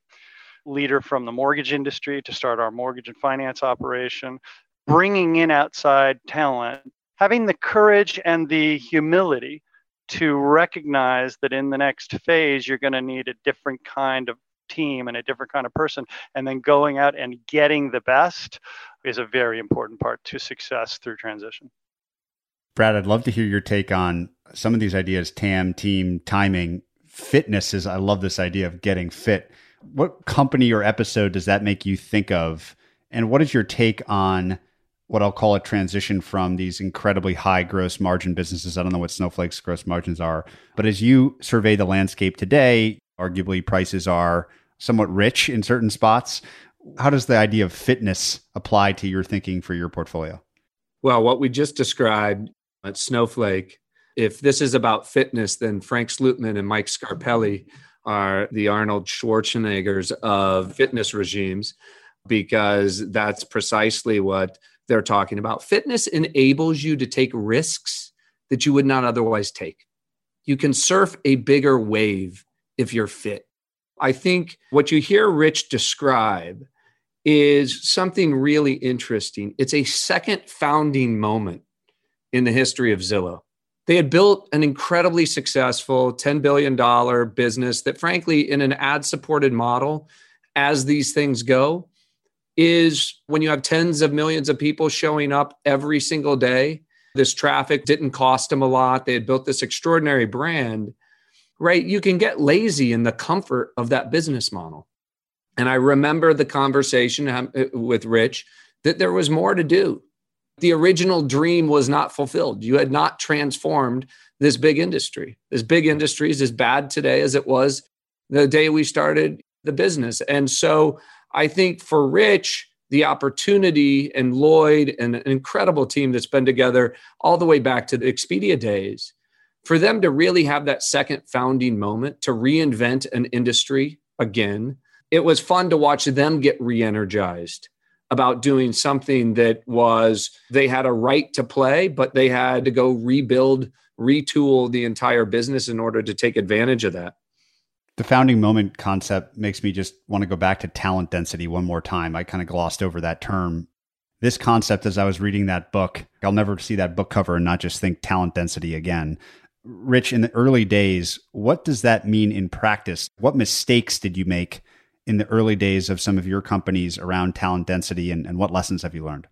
leader from the mortgage industry to start our mortgage and finance operation, bringing in outside talent, having the courage and the humility to recognize that in the next phase, you're going to need a different kind of team and a different kind of person. And then going out and getting the best is a very important part to success through transition. Brad, I'd love to hear your take on some of these ideas TAM, team, timing, fitness is I love this idea of getting fit. What company or episode does that make you think of? And what is your take on what I'll call a transition from these incredibly high gross margin businesses? I don't know what Snowflake's gross margins are, but as you survey the landscape today, arguably prices are somewhat rich in certain spots. How does the idea of fitness apply to your thinking for your portfolio? Well, what we just described at Snowflake. If this is about fitness, then Frank Slootman and Mike Scarpelli are the Arnold Schwarzeneggers of fitness regimes because that's precisely what they're talking about. Fitness enables you to take risks that you would not otherwise take. You can surf a bigger wave if you're fit. I think what you hear Rich describe is something really interesting. It's a second founding moment in the history of Zillow. They had built an incredibly successful $10 billion business that, frankly, in an ad supported model, as these things go, is when you have tens of millions of people showing up every single day. This traffic didn't cost them a lot. They had built this extraordinary brand, right? You can get lazy in the comfort of that business model. And I remember the conversation um, with Rich that there was more to do. The original dream was not fulfilled. You had not transformed this big industry. This big industry is as bad today as it was the day we started the business. And so I think for Rich, the opportunity and Lloyd and an incredible team that's been together all the way back to the Expedia days, for them to really have that second founding moment to reinvent an industry again, it was fun to watch them get re energized about doing something that was they had a right to play, but they had to go rebuild, retool the entire business in order to take advantage of that. The founding moment concept makes me just want to go back to talent density one more time. I kind of glossed over that term. This concept, as I was reading that book, I'll never see that book cover and not just think talent density again. Rich, in the early days, what does that mean in practice? What mistakes did you make in the early days of some of your companies around talent density and, and what lessons have you learned?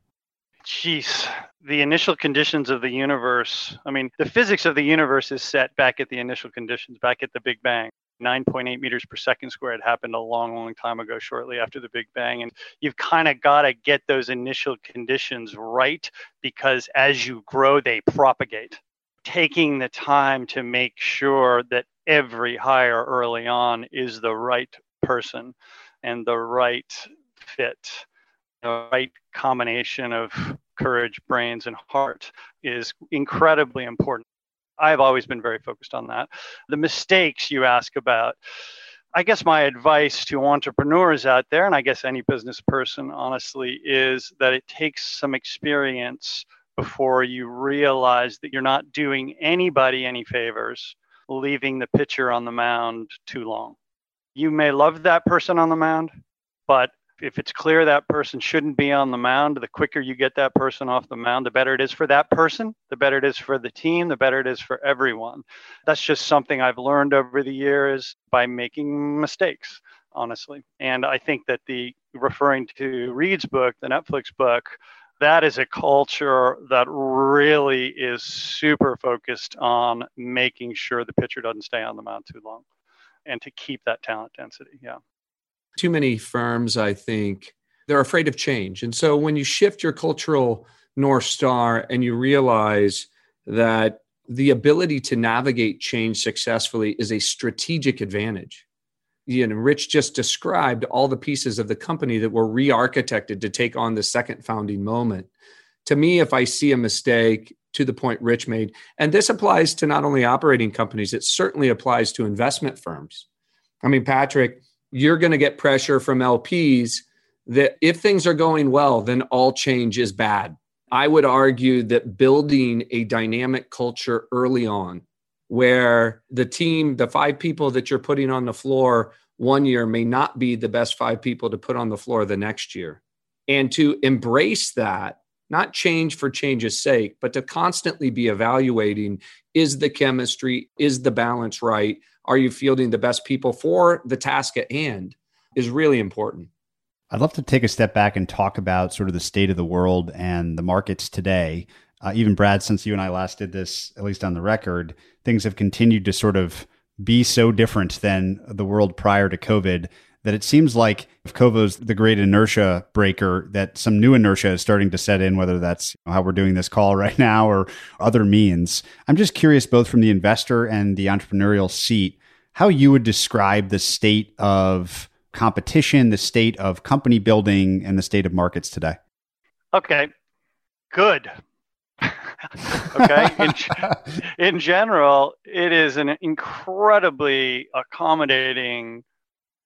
Jeez, the initial conditions of the universe. I mean, the physics of the universe is set back at the initial conditions, back at the Big Bang. 9.8 meters per second squared happened a long, long time ago, shortly after the Big Bang. And you've kind of got to get those initial conditions right because as you grow, they propagate. Taking the time to make sure that every hire early on is the right person and the right fit, the right combination of courage, brains, and heart is incredibly important. I've always been very focused on that. The mistakes you ask about, I guess my advice to entrepreneurs out there, and I guess any business person, honestly, is that it takes some experience before you realize that you're not doing anybody any favors, leaving the pitcher on the mound too long. You may love that person on the mound, but if it's clear that person shouldn't be on the mound, the quicker you get that person off the mound, the better it is for that person, the better it is for the team, the better it is for everyone. That's just something I've learned over the years by making mistakes, honestly. And I think that the referring to Reed's book, the Netflix book, that is a culture that really is super focused on making sure the pitcher doesn't stay on the mound too long and to keep that talent density. Yeah too many firms, I think, they're afraid of change. And so when you shift your cultural North Star and you realize that the ability to navigate change successfully is a strategic advantage. You know, Rich just described all the pieces of the company that were re architected to take on the second founding moment. To me, if I see a mistake, to the point Rich made, and this applies to not only operating companies, it certainly applies to investment firms. I mean, Patrick, you're going to get pressure from LPs that if things are going well, then all change is bad. I would argue that building a dynamic culture early on, where the team, the five people that you're putting on the floor one year may not be the best five people to put on the floor the next year. And to embrace that, not change for change's sake, but to constantly be evaluating is the chemistry, is the balance right? are you fielding the best people for the task at hand is really important. I'd love to take a step back and talk about sort of the state of the world and the markets today. Uh, even Brad, since you and I last did this, at least on the record, things have continued to sort of be so different than the world prior to COVID that it seems like if COVID's the great inertia breaker, that some new inertia is starting to set in, whether that's how we're doing this call right now or other means. I'm just curious, both from the investor and the entrepreneurial seat, how you would describe the state of competition, the state of company building, and the state of markets today. Okay, good. okay in, in general it is an incredibly accommodating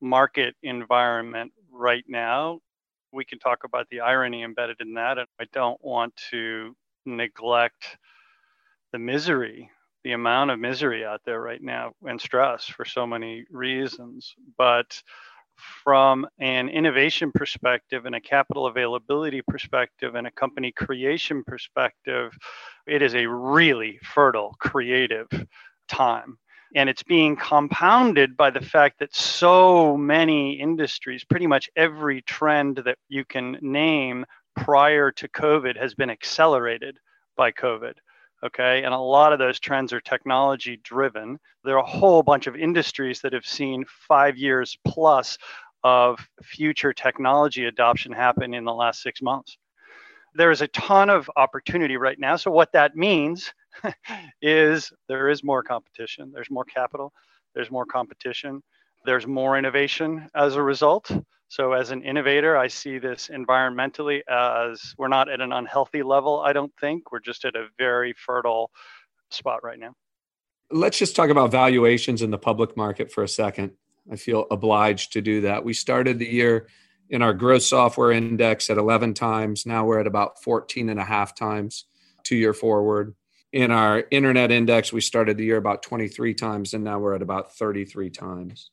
market environment right now. We can talk about the irony embedded in that, and I don't want to neglect the misery, the amount of misery out there right now and stress for so many reasons. But from an innovation perspective and a capital availability perspective and a company creation perspective, it is a really fertile, creative time. And it's being compounded by the fact that so many industries, pretty much every trend that you can name prior to COVID, has been accelerated by COVID. Okay. And a lot of those trends are technology driven. There are a whole bunch of industries that have seen five years plus of future technology adoption happen in the last six months. There is a ton of opportunity right now. So, what that means is there is more competition, there's more capital, there's more competition, there's more innovation as a result. So, as an innovator, I see this environmentally as we're not at an unhealthy level, I don't think. We're just at a very fertile spot right now. Let's just talk about valuations in the public market for a second. I feel obliged to do that. We started the year in our growth software index at 11 times. Now we're at about 14 and a half times two year forward. In our internet index, we started the year about 23 times, and now we're at about 33 times.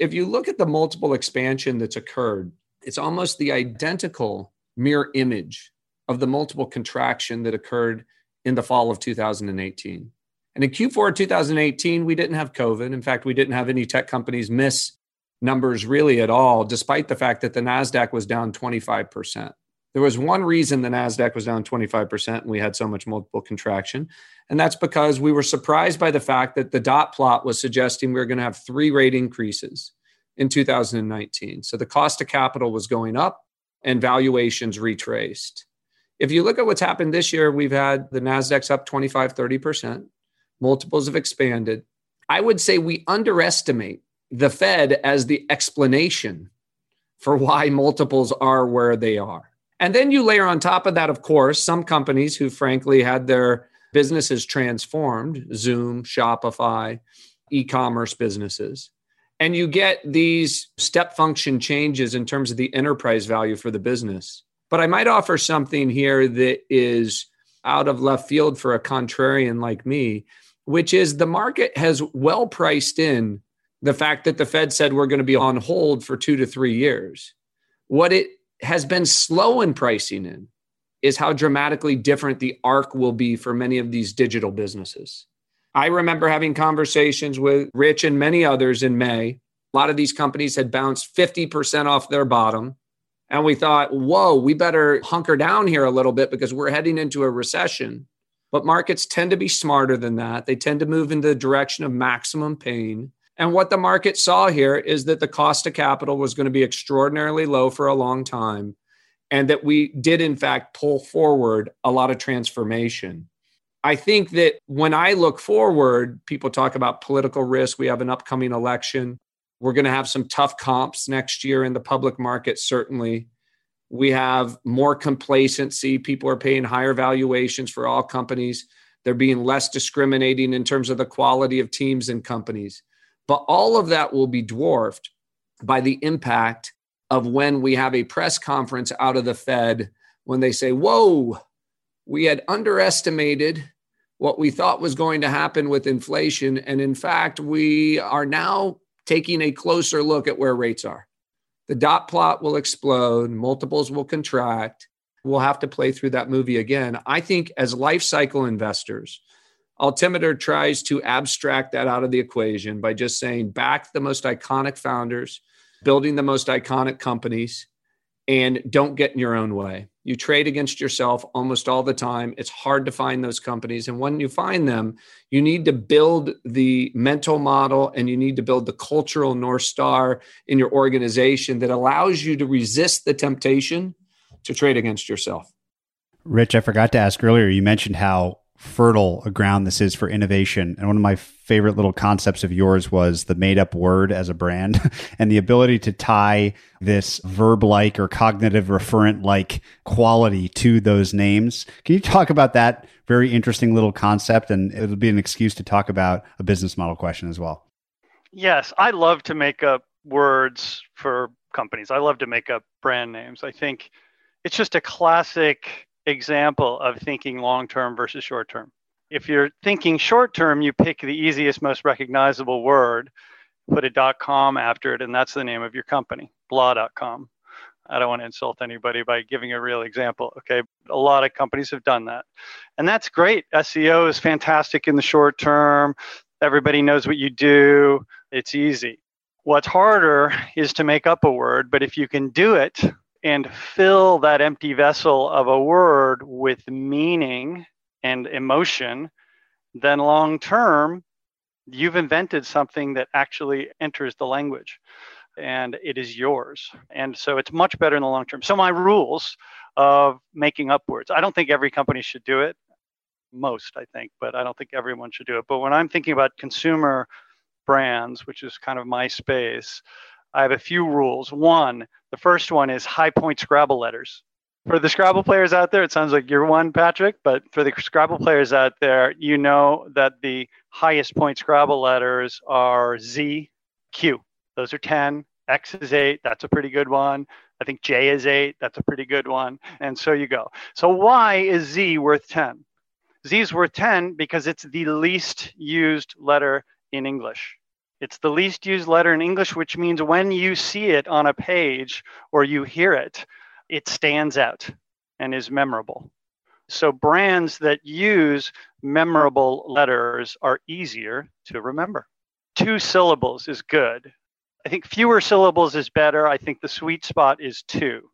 If you look at the multiple expansion that's occurred, it's almost the identical mirror image of the multiple contraction that occurred in the fall of 2018. And in Q4 2018, we didn't have COVID. In fact, we didn't have any tech companies miss numbers really at all, despite the fact that the NASDAQ was down 25%. There was one reason the NASDAQ was down 25% and we had so much multiple contraction. And that's because we were surprised by the fact that the dot plot was suggesting we were going to have three rate increases in 2019. So the cost of capital was going up and valuations retraced. If you look at what's happened this year, we've had the NASDAQ's up 25, 30%. Multiples have expanded. I would say we underestimate the Fed as the explanation for why multiples are where they are. And then you layer on top of that, of course, some companies who frankly had their businesses transformed Zoom, Shopify, e commerce businesses. And you get these step function changes in terms of the enterprise value for the business. But I might offer something here that is out of left field for a contrarian like me, which is the market has well priced in the fact that the Fed said we're going to be on hold for two to three years. What it has been slow in pricing in is how dramatically different the arc will be for many of these digital businesses. I remember having conversations with Rich and many others in May. A lot of these companies had bounced 50% off their bottom. And we thought, whoa, we better hunker down here a little bit because we're heading into a recession. But markets tend to be smarter than that. They tend to move in the direction of maximum pain. And what the market saw here is that the cost of capital was going to be extraordinarily low for a long time, and that we did, in fact, pull forward a lot of transformation. I think that when I look forward, people talk about political risk. We have an upcoming election. We're going to have some tough comps next year in the public market, certainly. We have more complacency. People are paying higher valuations for all companies. They're being less discriminating in terms of the quality of teams and companies. But all of that will be dwarfed by the impact of when we have a press conference out of the Fed when they say, Whoa, we had underestimated what we thought was going to happen with inflation. And in fact, we are now taking a closer look at where rates are. The dot plot will explode, multiples will contract. We'll have to play through that movie again. I think as life cycle investors, Altimeter tries to abstract that out of the equation by just saying back the most iconic founders, building the most iconic companies, and don't get in your own way. You trade against yourself almost all the time. It's hard to find those companies. And when you find them, you need to build the mental model and you need to build the cultural North Star in your organization that allows you to resist the temptation to trade against yourself. Rich, I forgot to ask earlier, you mentioned how fertile a ground this is for innovation. And one of my favorite little concepts of yours was the made up word as a brand and the ability to tie this verb like or cognitive referent like quality to those names. Can you talk about that very interesting little concept? And it'll be an excuse to talk about a business model question as well. Yes, I love to make up words for companies. I love to make up brand names. I think it's just a classic example of thinking long term versus short term. If you're thinking short term, you pick the easiest, most recognizable word, put a dot .com after it, and that's the name of your company, blah.com. I don't want to insult anybody by giving a real example. Okay. A lot of companies have done that. And that's great. SEO is fantastic in the short term. Everybody knows what you do. It's easy. What's harder is to make up a word, but if you can do it and fill that empty vessel of a word with meaning and emotion, then long term, you've invented something that actually enters the language and it is yours. And so it's much better in the long term. So, my rules of making up words I don't think every company should do it. Most, I think, but I don't think everyone should do it. But when I'm thinking about consumer brands, which is kind of my space, I have a few rules. One, the first one is high point Scrabble letters. For the Scrabble players out there, it sounds like you're one, Patrick, but for the Scrabble players out there, you know that the highest point Scrabble letters are Z, Q. Those are 10. X is 8. That's a pretty good one. I think J is 8. That's a pretty good one. And so you go. So why is Z worth 10? Z is worth 10 because it's the least used letter in English. It's the least used letter in English, which means when you see it on a page or you hear it, it stands out and is memorable. So brands that use memorable letters are easier to remember. Two syllables is good. I think fewer syllables is better. I think the sweet spot is two.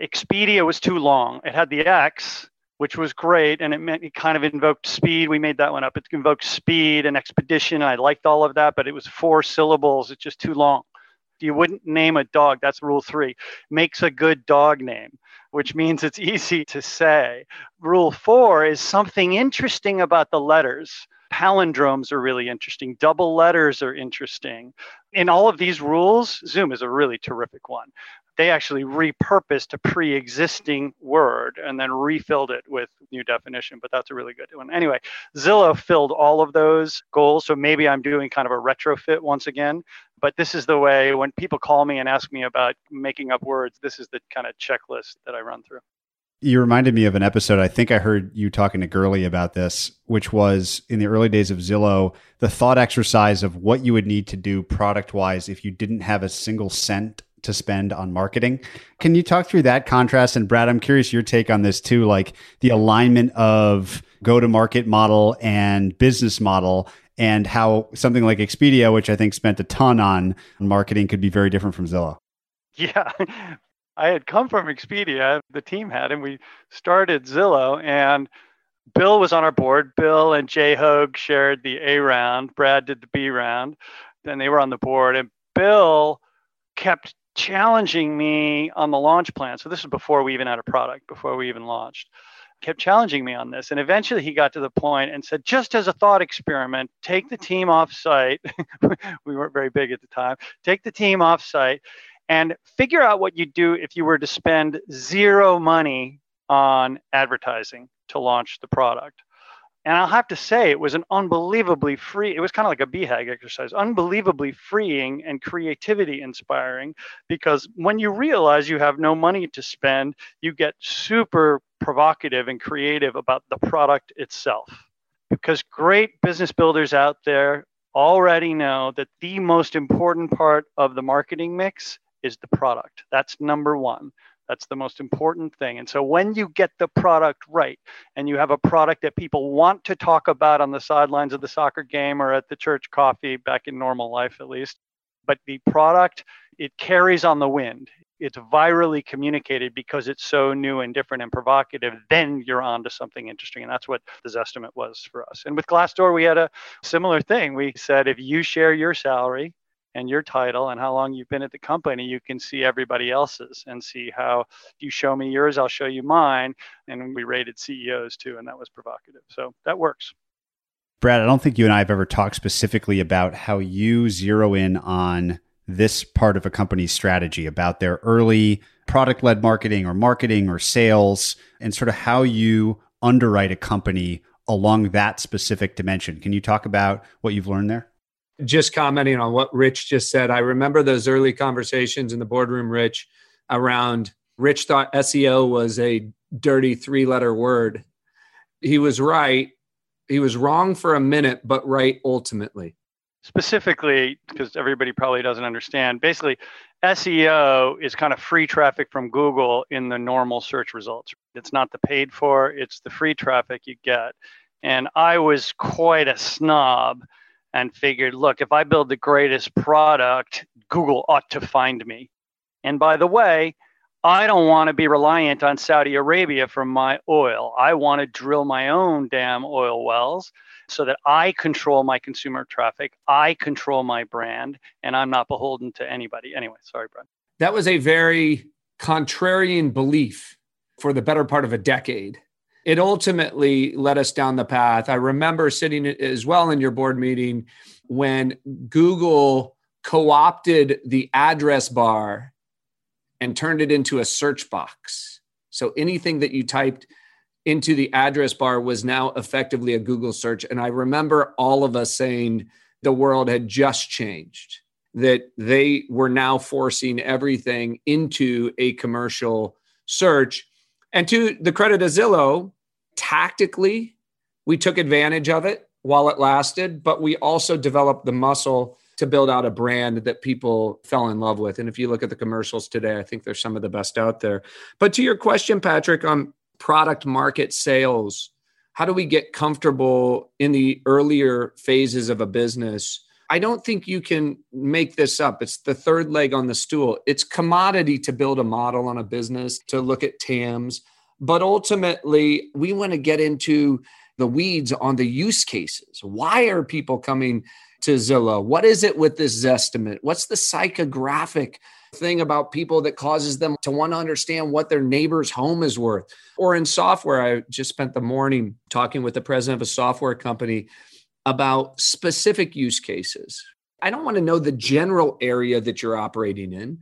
Expedia was too long. It had the X, which was great, and it meant it kind of invoked speed. We made that one up. It invoked speed and expedition. I liked all of that, but it was four syllables. It's just too long. You wouldn't name a dog. That's rule three. Makes a good dog name, which means it's easy to say. Rule four is something interesting about the letters palindromes are really interesting double letters are interesting in all of these rules zoom is a really terrific one they actually repurposed a pre-existing word and then refilled it with new definition but that's a really good one anyway zillow filled all of those goals so maybe i'm doing kind of a retrofit once again but this is the way when people call me and ask me about making up words this is the kind of checklist that i run through you reminded me of an episode. I think I heard you talking to Gurley about this, which was in the early days of Zillow, the thought exercise of what you would need to do product wise if you didn't have a single cent to spend on marketing. Can you talk through that contrast? And Brad, I'm curious your take on this too, like the alignment of go to market model and business model and how something like Expedia, which I think spent a ton on marketing, could be very different from Zillow. Yeah. I had come from Expedia, the team had, and we started Zillow. And Bill was on our board. Bill and Jay Hoag shared the A round. Brad did the B round. Then they were on the board. And Bill kept challenging me on the launch plan. So this is before we even had a product, before we even launched. Kept challenging me on this. And eventually he got to the point and said, just as a thought experiment, take the team off site. we weren't very big at the time. Take the team off site and figure out what you'd do if you were to spend zero money on advertising to launch the product. And I'll have to say, it was an unbelievably free, it was kind of like a BHAG exercise, unbelievably freeing and creativity inspiring because when you realize you have no money to spend, you get super provocative and creative about the product itself. Because great business builders out there already know that the most important part of the marketing mix is the product. That's number one. That's the most important thing. And so when you get the product right and you have a product that people want to talk about on the sidelines of the soccer game or at the church coffee back in normal life at least, but the product it carries on the wind. It's virally communicated because it's so new and different and provocative. Then you're on to something interesting. And that's what the Zestimate was for us. And with Glassdoor, we had a similar thing. We said if you share your salary and your title and how long you've been at the company, you can see everybody else's and see how you show me yours, I'll show you mine. And we rated CEOs too, and that was provocative. So that works. Brad, I don't think you and I have ever talked specifically about how you zero in on this part of a company's strategy about their early product led marketing or marketing or sales and sort of how you underwrite a company along that specific dimension. Can you talk about what you've learned there? Just commenting on what Rich just said, I remember those early conversations in the boardroom, Rich, around Rich thought SEO was a dirty three letter word. He was right. he was wrong for a minute, but right ultimately. Specifically, because everybody probably doesn't understand, basically, SEO is kind of free traffic from Google in the normal search results. It's not the paid for, it's the free traffic you get. And I was quite a snob and figured, look, if I build the greatest product, Google ought to find me. And by the way, I don't want to be reliant on Saudi Arabia for my oil. I want to drill my own damn oil wells so that I control my consumer traffic, I control my brand, and I'm not beholden to anybody. Anyway, sorry, Brent. That was a very contrarian belief for the better part of a decade. It ultimately led us down the path. I remember sitting as well in your board meeting when Google co opted the address bar and turned it into a search box. So anything that you typed into the address bar was now effectively a Google search. And I remember all of us saying the world had just changed, that they were now forcing everything into a commercial search. And to the credit of Zillow, tactically, we took advantage of it while it lasted, but we also developed the muscle to build out a brand that people fell in love with. And if you look at the commercials today, I think they're some of the best out there. But to your question, Patrick, on product market sales, how do we get comfortable in the earlier phases of a business? I don't think you can make this up. It's the third leg on the stool. It's commodity to build a model on a business, to look at TAMs. But ultimately, we want to get into the weeds on the use cases. Why are people coming to Zillow? What is it with this Zestimate? What's the psychographic thing about people that causes them to want to understand what their neighbor's home is worth? Or in software, I just spent the morning talking with the president of a software company about specific use cases. I don't want to know the general area that you're operating in,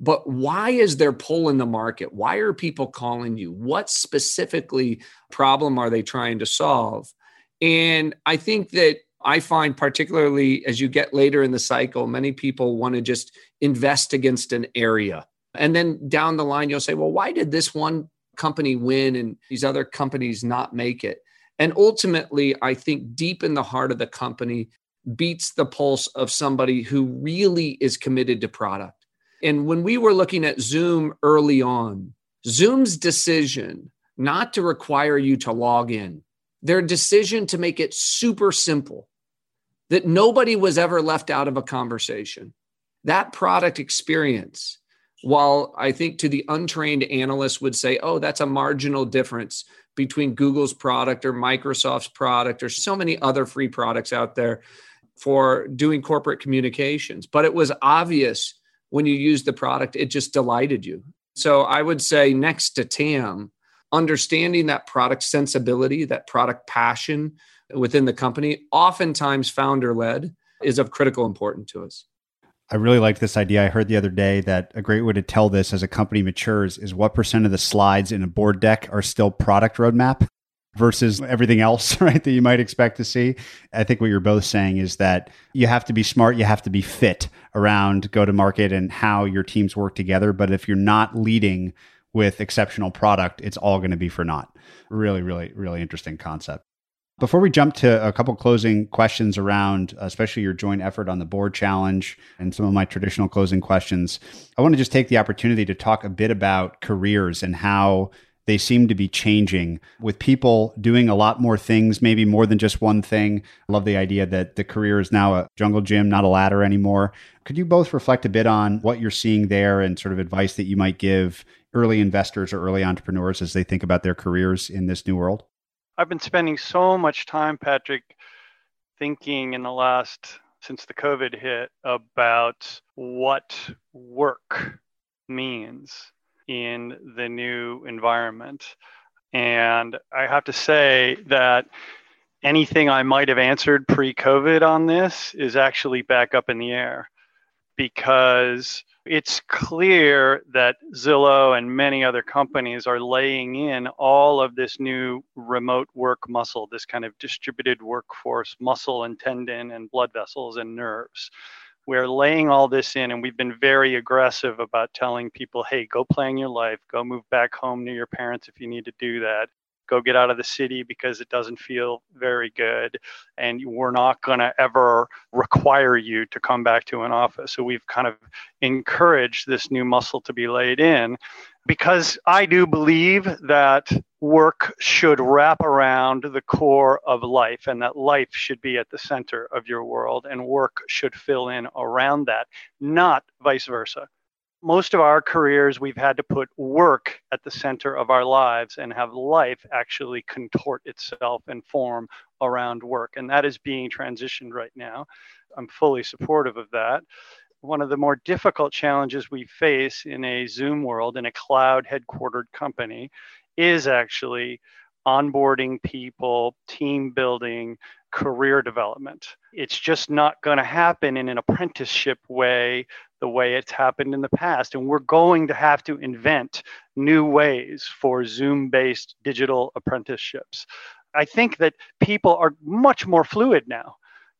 but why is there pull in the market? Why are people calling you? What specifically problem are they trying to solve? And I think that I find, particularly as you get later in the cycle, many people want to just invest against an area. And then down the line, you'll say, well, why did this one company win and these other companies not make it? And ultimately, I think deep in the heart of the company beats the pulse of somebody who really is committed to product. And when we were looking at Zoom early on, Zoom's decision not to require you to log in, their decision to make it super simple that nobody was ever left out of a conversation. That product experience, while I think to the untrained analyst would say, oh, that's a marginal difference between Google's product or Microsoft's product or so many other free products out there for doing corporate communications. But it was obvious when you used the product, it just delighted you. So I would say, next to TAM, understanding that product sensibility, that product passion, within the company, oftentimes founder led, is of critical importance to us. I really liked this idea. I heard the other day that a great way to tell this as a company matures is what percent of the slides in a board deck are still product roadmap versus everything else, right? That you might expect to see. I think what you're both saying is that you have to be smart, you have to be fit around go to market and how your teams work together. But if you're not leading with exceptional product, it's all going to be for naught. Really, really, really interesting concept. Before we jump to a couple closing questions around, especially your joint effort on the board challenge and some of my traditional closing questions, I want to just take the opportunity to talk a bit about careers and how they seem to be changing with people doing a lot more things, maybe more than just one thing. I love the idea that the career is now a jungle gym, not a ladder anymore. Could you both reflect a bit on what you're seeing there and sort of advice that you might give early investors or early entrepreneurs as they think about their careers in this new world? I've been spending so much time, Patrick, thinking in the last since the COVID hit about what work means in the new environment. And I have to say that anything I might have answered pre COVID on this is actually back up in the air because it's clear that Zillow and many other companies are laying in all of this new remote work muscle, this kind of distributed workforce muscle and tendon and blood vessels and nerves. We're laying all this in, and we've been very aggressive about telling people, hey, go plan your life, go move back home to your parents if you need to do that, go get out of the city because it doesn't feel very good. And we're not going to ever require you to come back to an office. So we've kind of encouraged this new muscle to be laid in because I do believe that work should wrap around the core of life and that life should be at the center of your world and work should fill in around that, not vice versa. Most of our careers, we've had to put work at the center of our lives and have life actually contort itself and form around work. And that is being transitioned right now. I'm fully supportive of that one of the more difficult challenges we face in a Zoom world, in a cloud headquartered company, is actually onboarding people, team building, career development. It's just not going to happen in an apprenticeship way the way it's happened in the past. And we're going to have to invent new ways for Zoom based digital apprenticeships. I think that people are much more fluid now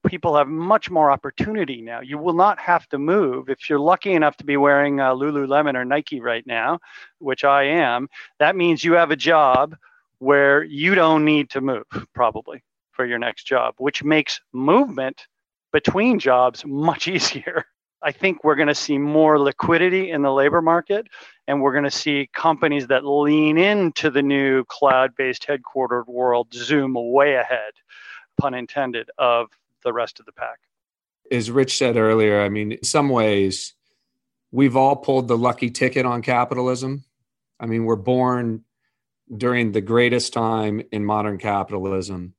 people have much more opportunity now. You will not have to move. If you're lucky enough to be wearing uh, Lululemon or Nike right now, which I am, that means you have a job where you don't need to move, probably, for your next job, which makes movement between jobs much easier. I think we're going to see more liquidity in the labor market, and we're going to see companies that lean into the new cloud based headquartered world zoom way ahead, pun intended, of the rest of the pack. As Rich said earlier, I mean, in some ways, we've all pulled the lucky ticket on capitalism. I mean, we're born during the greatest time in modern capitalism,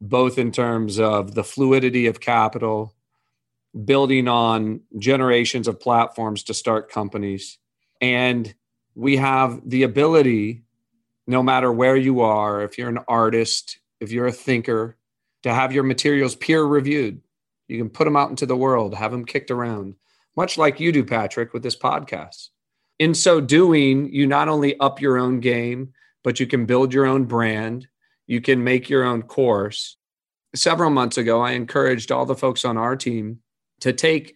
both in terms of the fluidity of capital, building on generations of platforms to start companies. And we have the ability, no matter where you are, if you're an artist, if you're a thinker, to have your materials peer reviewed. You can put them out into the world, have them kicked around, much like you do, Patrick, with this podcast. In so doing, you not only up your own game, but you can build your own brand. You can make your own course. Several months ago, I encouraged all the folks on our team to take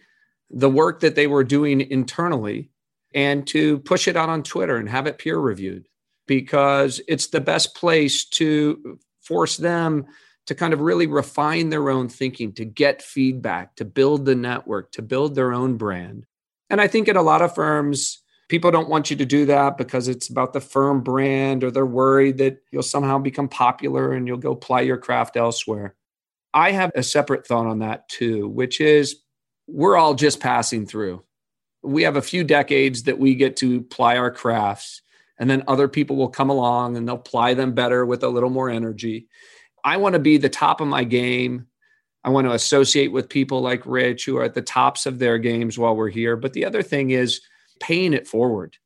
the work that they were doing internally and to push it out on Twitter and have it peer reviewed because it's the best place to force them to kind of really refine their own thinking, to get feedback, to build the network, to build their own brand. And I think at a lot of firms, people don't want you to do that because it's about the firm brand or they're worried that you'll somehow become popular and you'll go ply your craft elsewhere. I have a separate thought on that too, which is we're all just passing through. We have a few decades that we get to ply our crafts, and then other people will come along and they'll ply them better with a little more energy. I want to be the top of my game. I want to associate with people like Rich who are at the tops of their games while we're here. But the other thing is paying it forward,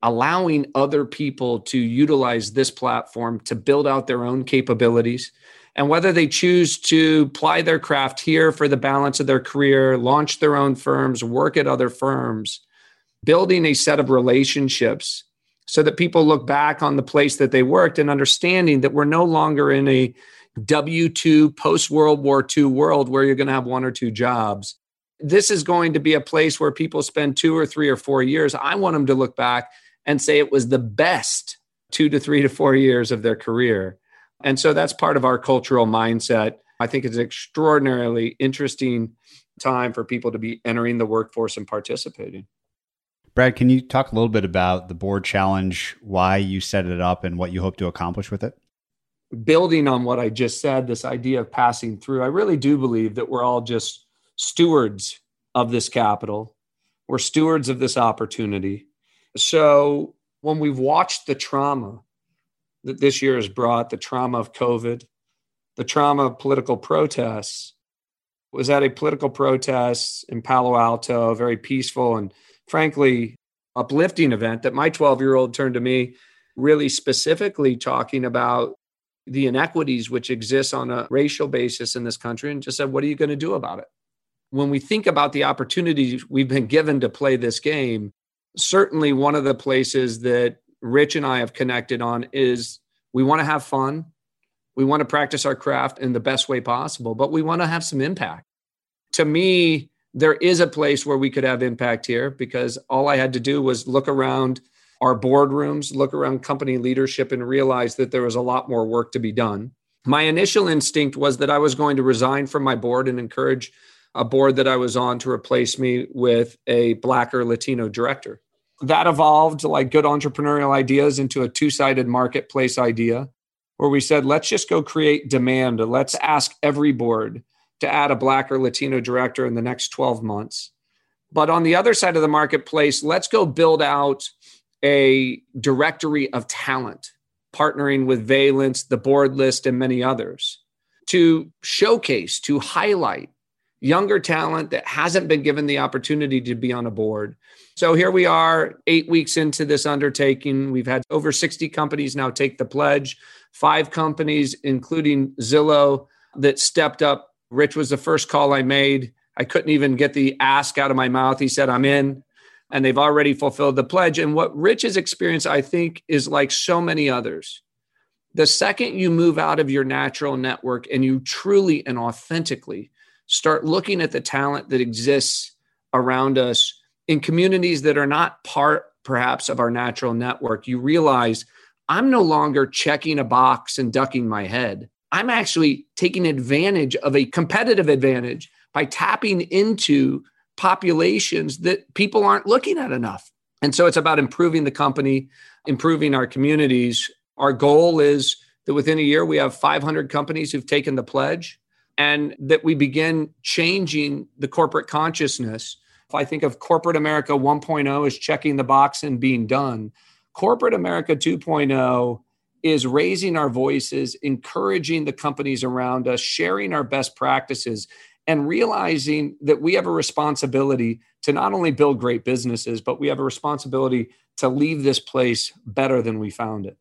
allowing other people to utilize this platform to build out their own capabilities. And whether they choose to ply their craft here for the balance of their career, launch their own firms, work at other firms, building a set of relationships so that people look back on the place that they worked and understanding that we're no longer in a W 2 post World War II world where you're going to have one or two jobs. This is going to be a place where people spend two or three or four years. I want them to look back and say it was the best two to three to four years of their career. And so that's part of our cultural mindset. I think it's an extraordinarily interesting time for people to be entering the workforce and participating. Brad, can you talk a little bit about the board challenge, why you set it up, and what you hope to accomplish with it? Building on what I just said, this idea of passing through, I really do believe that we're all just stewards of this capital. We're stewards of this opportunity. So when we've watched the trauma that this year has brought, the trauma of COVID, the trauma of political protests, was at a political protest in Palo Alto, a very peaceful and frankly, uplifting event that my 12 year old turned to me, really specifically talking about the inequities which exist on a racial basis in this country and just said, What are you going to do about it? When we think about the opportunities we've been given to play this game, certainly one of the places that Rich and I have connected on is we want to have fun. We want to practice our craft in the best way possible, but we want to have some impact. To me, there is a place where we could have impact here because all I had to do was look around our boardrooms, look around company leadership, and realize that there was a lot more work to be done. My initial instinct was that I was going to resign from my board and encourage a board that I was on to replace me with a Black or Latino director. That evolved like good entrepreneurial ideas into a two sided marketplace idea where we said, let's just go create demand. Let's ask every board to add a Black or Latino director in the next 12 months. But on the other side of the marketplace, let's go build out a directory of talent, partnering with Valence, the board list, and many others to showcase, to highlight younger talent that hasn't been given the opportunity to be on a board. So here we are, eight weeks into this undertaking. We've had over 60 companies now take the pledge, five companies, including Zillow, that stepped up. Rich was the first call I made. I couldn't even get the ask out of my mouth. He said, I'm in. And they've already fulfilled the pledge. And what Rich has experienced, I think, is like so many others. The second you move out of your natural network and you truly and authentically start looking at the talent that exists around us in communities that are not part, perhaps, of our natural network, you realize I'm no longer checking a box and ducking my head. I'm actually taking advantage of a competitive advantage by tapping into populations that people aren't looking at enough. And so it's about improving the company, improving our communities. Our goal is that within a year, we have 500 companies who've taken the pledge and that we begin changing the corporate consciousness. If I think of corporate America 1.0 as checking the box and being done, corporate America 2.0 is raising our voices, encouraging the companies around us, sharing our best practices, and realizing that we have a responsibility to not only build great businesses, but we have a responsibility to leave this place better than we found it.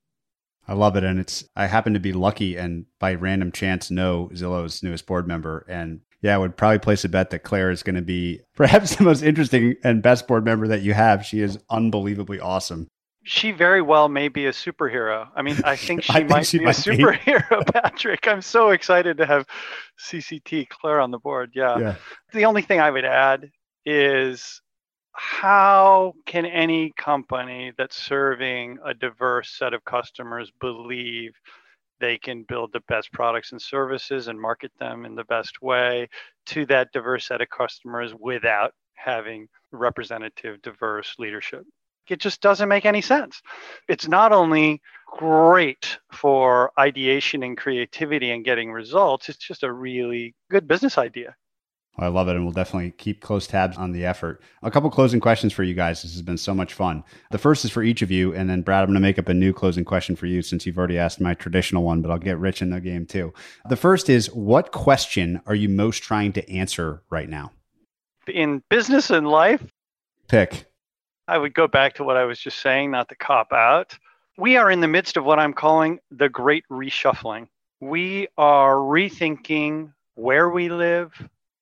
I love it. And it's, I happen to be lucky and by random chance know Zillow's newest board member. And yeah, I would probably place a bet that Claire is going to be perhaps the most interesting and best board member that you have. She is unbelievably awesome. She very well may be a superhero. I mean, I think she I might think she be might a superhero, be. Patrick. I'm so excited to have CCT Claire on the board. Yeah. yeah. The only thing I would add is how can any company that's serving a diverse set of customers believe they can build the best products and services and market them in the best way to that diverse set of customers without having representative, diverse leadership? It just doesn't make any sense. It's not only great for ideation and creativity and getting results, it's just a really good business idea. I love it, and we'll definitely keep close tabs on the effort. A couple closing questions for you guys. This has been so much fun. The first is for each of you, and then Brad, I'm going to make up a new closing question for you since you've already asked my traditional one, but I'll get Rich in the game too. The first is, what question are you most trying to answer right now? In business and life, pick. I would go back to what I was just saying, not to cop out. We are in the midst of what I'm calling the great reshuffling. We are rethinking where we live,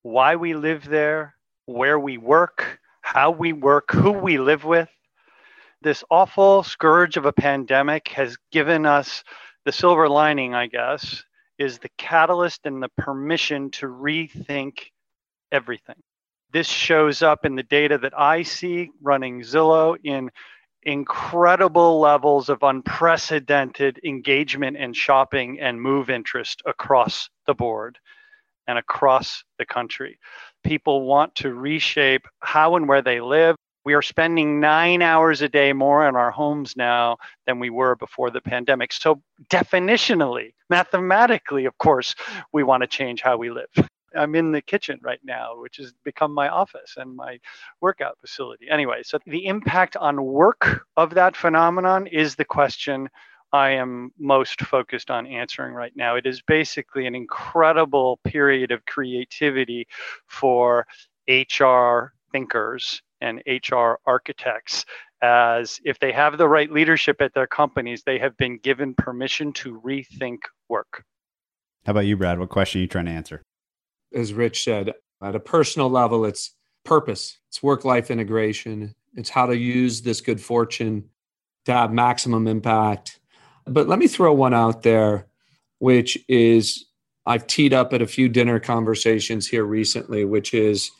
why we live there, where we work, how we work, who we live with. This awful scourge of a pandemic has given us the silver lining, I guess, is the catalyst and the permission to rethink everything. This shows up in the data that I see running Zillow in incredible levels of unprecedented engagement and shopping and move interest across the board and across the country. People want to reshape how and where they live. We are spending nine hours a day more in our homes now than we were before the pandemic. So, definitionally, mathematically, of course, we want to change how we live. I'm in the kitchen right now, which has become my office and my workout facility. Anyway, so the impact on work of that phenomenon is the question I am most focused on answering right now. It is basically an incredible period of creativity for HR thinkers and HR architects as if they have the right leadership at their companies, they have been given permission to rethink work. How about you, Brad? What question are you trying to answer? As Rich said, at a personal level, it's purpose, it's work life integration, it's how to use this good fortune to have maximum impact but let me throw one out there, which is I've teed up at a few dinner conversations here recently, which is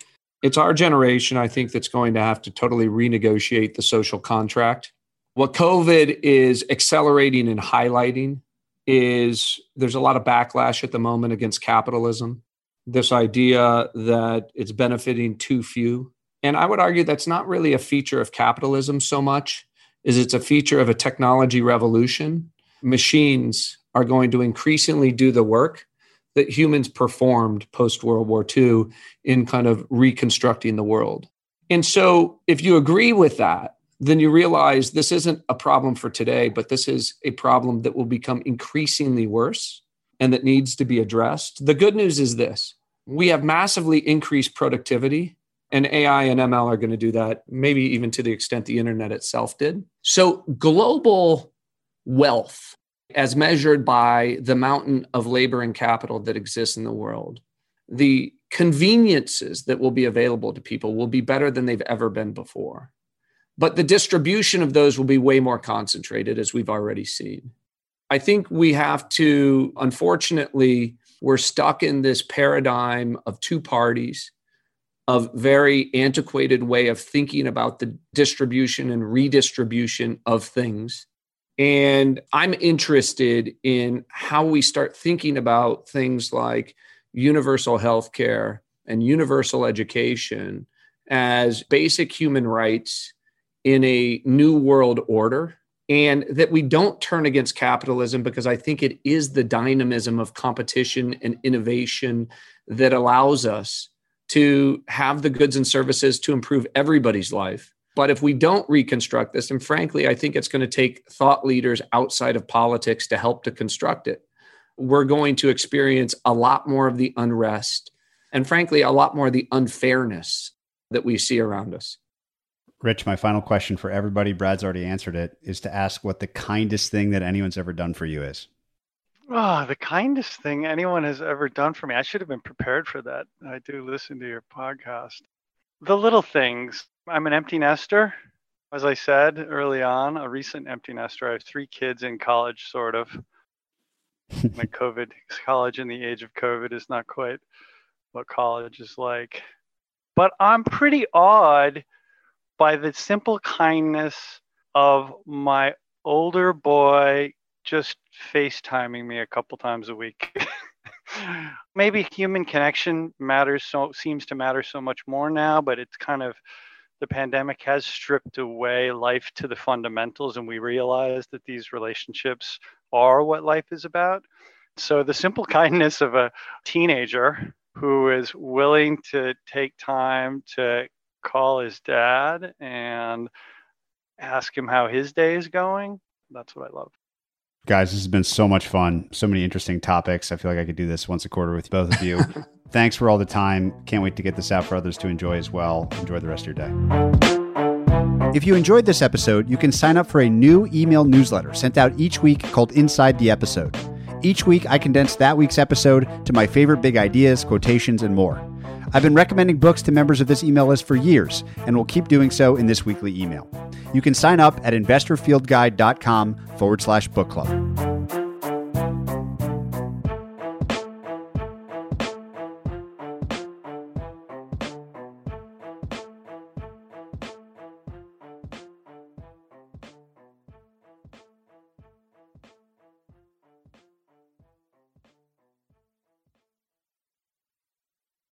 it's our generation, I think, that's going to have to totally renegotiate the social contract. What COVID is accelerating and highlighting is there's a lot of backlash at the moment against capitalism. This idea that it's benefiting too few. And I would argue that's not really a feature of capitalism so much is it's a feature of a technology revolution. Machines are going to increasingly do the work that humans performed post World War II in kind of reconstructing the world. And so, if you agree with that, then you realize this isn't a problem for today, but this is a problem that will become increasingly worse and that needs to be addressed. The good news is this we have massively increased productivity, and AI and ML are going to do that, maybe even to the extent the internet itself did. So, global wealth, as measured by the mountain of labor and capital that exists in the world, the conveniences that will be available to people will be better than they've ever been before. But the distribution of those will be way more concentrated, as we've already seen. I think we have to, unfortunately, we're stuck in this paradigm of two parties, of very antiquated way of thinking about the distribution and redistribution of things. And I'm interested in how we start thinking about things like universal health care and universal education as basic human rights in a new world order and that we don't turn against capitalism because I think it is the dynamism of competition and innovation that allows us to have the goods and services to improve everybody's life. But if we don't reconstruct this, and frankly, I think it's going to take thought leaders outside of politics to help to construct it, we're going to experience a lot more of the unrest and, frankly, a lot more of the unfairness that we see around us. Rich, my final question for everybody, Brad's already answered it, is to ask what the kindest thing that anyone's ever done for you is. Oh, the kindest thing anyone has ever done for me. I should have been prepared for that. I do listen to your podcast. The little things. I'm an empty nester, as I said early on, a recent empty nester. I have three kids in college, sort of. My COVID college in the age of COVID is not quite what college is like. But I'm pretty awed by the simple kindness of my older boy just FaceTiming me a couple times a week. Maybe human connection matters so seems to matter so much more now, but it's kind of the pandemic has stripped away life to the fundamentals and we realize that these relationships are what life is about. So the simple kindness of a teenager who is willing to take time to call his dad and ask him how his day is going. That's what I love. Guys, this has been so much fun. So many interesting topics. I feel like I could do this once a quarter with both of you. Thanks for all the time. Can't wait to get this out for others to enjoy as well. Enjoy the rest of your day. If you enjoyed this episode, you can sign up for a new email newsletter sent out each week called Inside the Episode. Each week, I condense that week's episode to my favorite big ideas, quotations, and more. I've been recommending books to members of this email list for years and will keep doing so in this weekly email. You can sign up at investorfieldguide.com forward slash book club.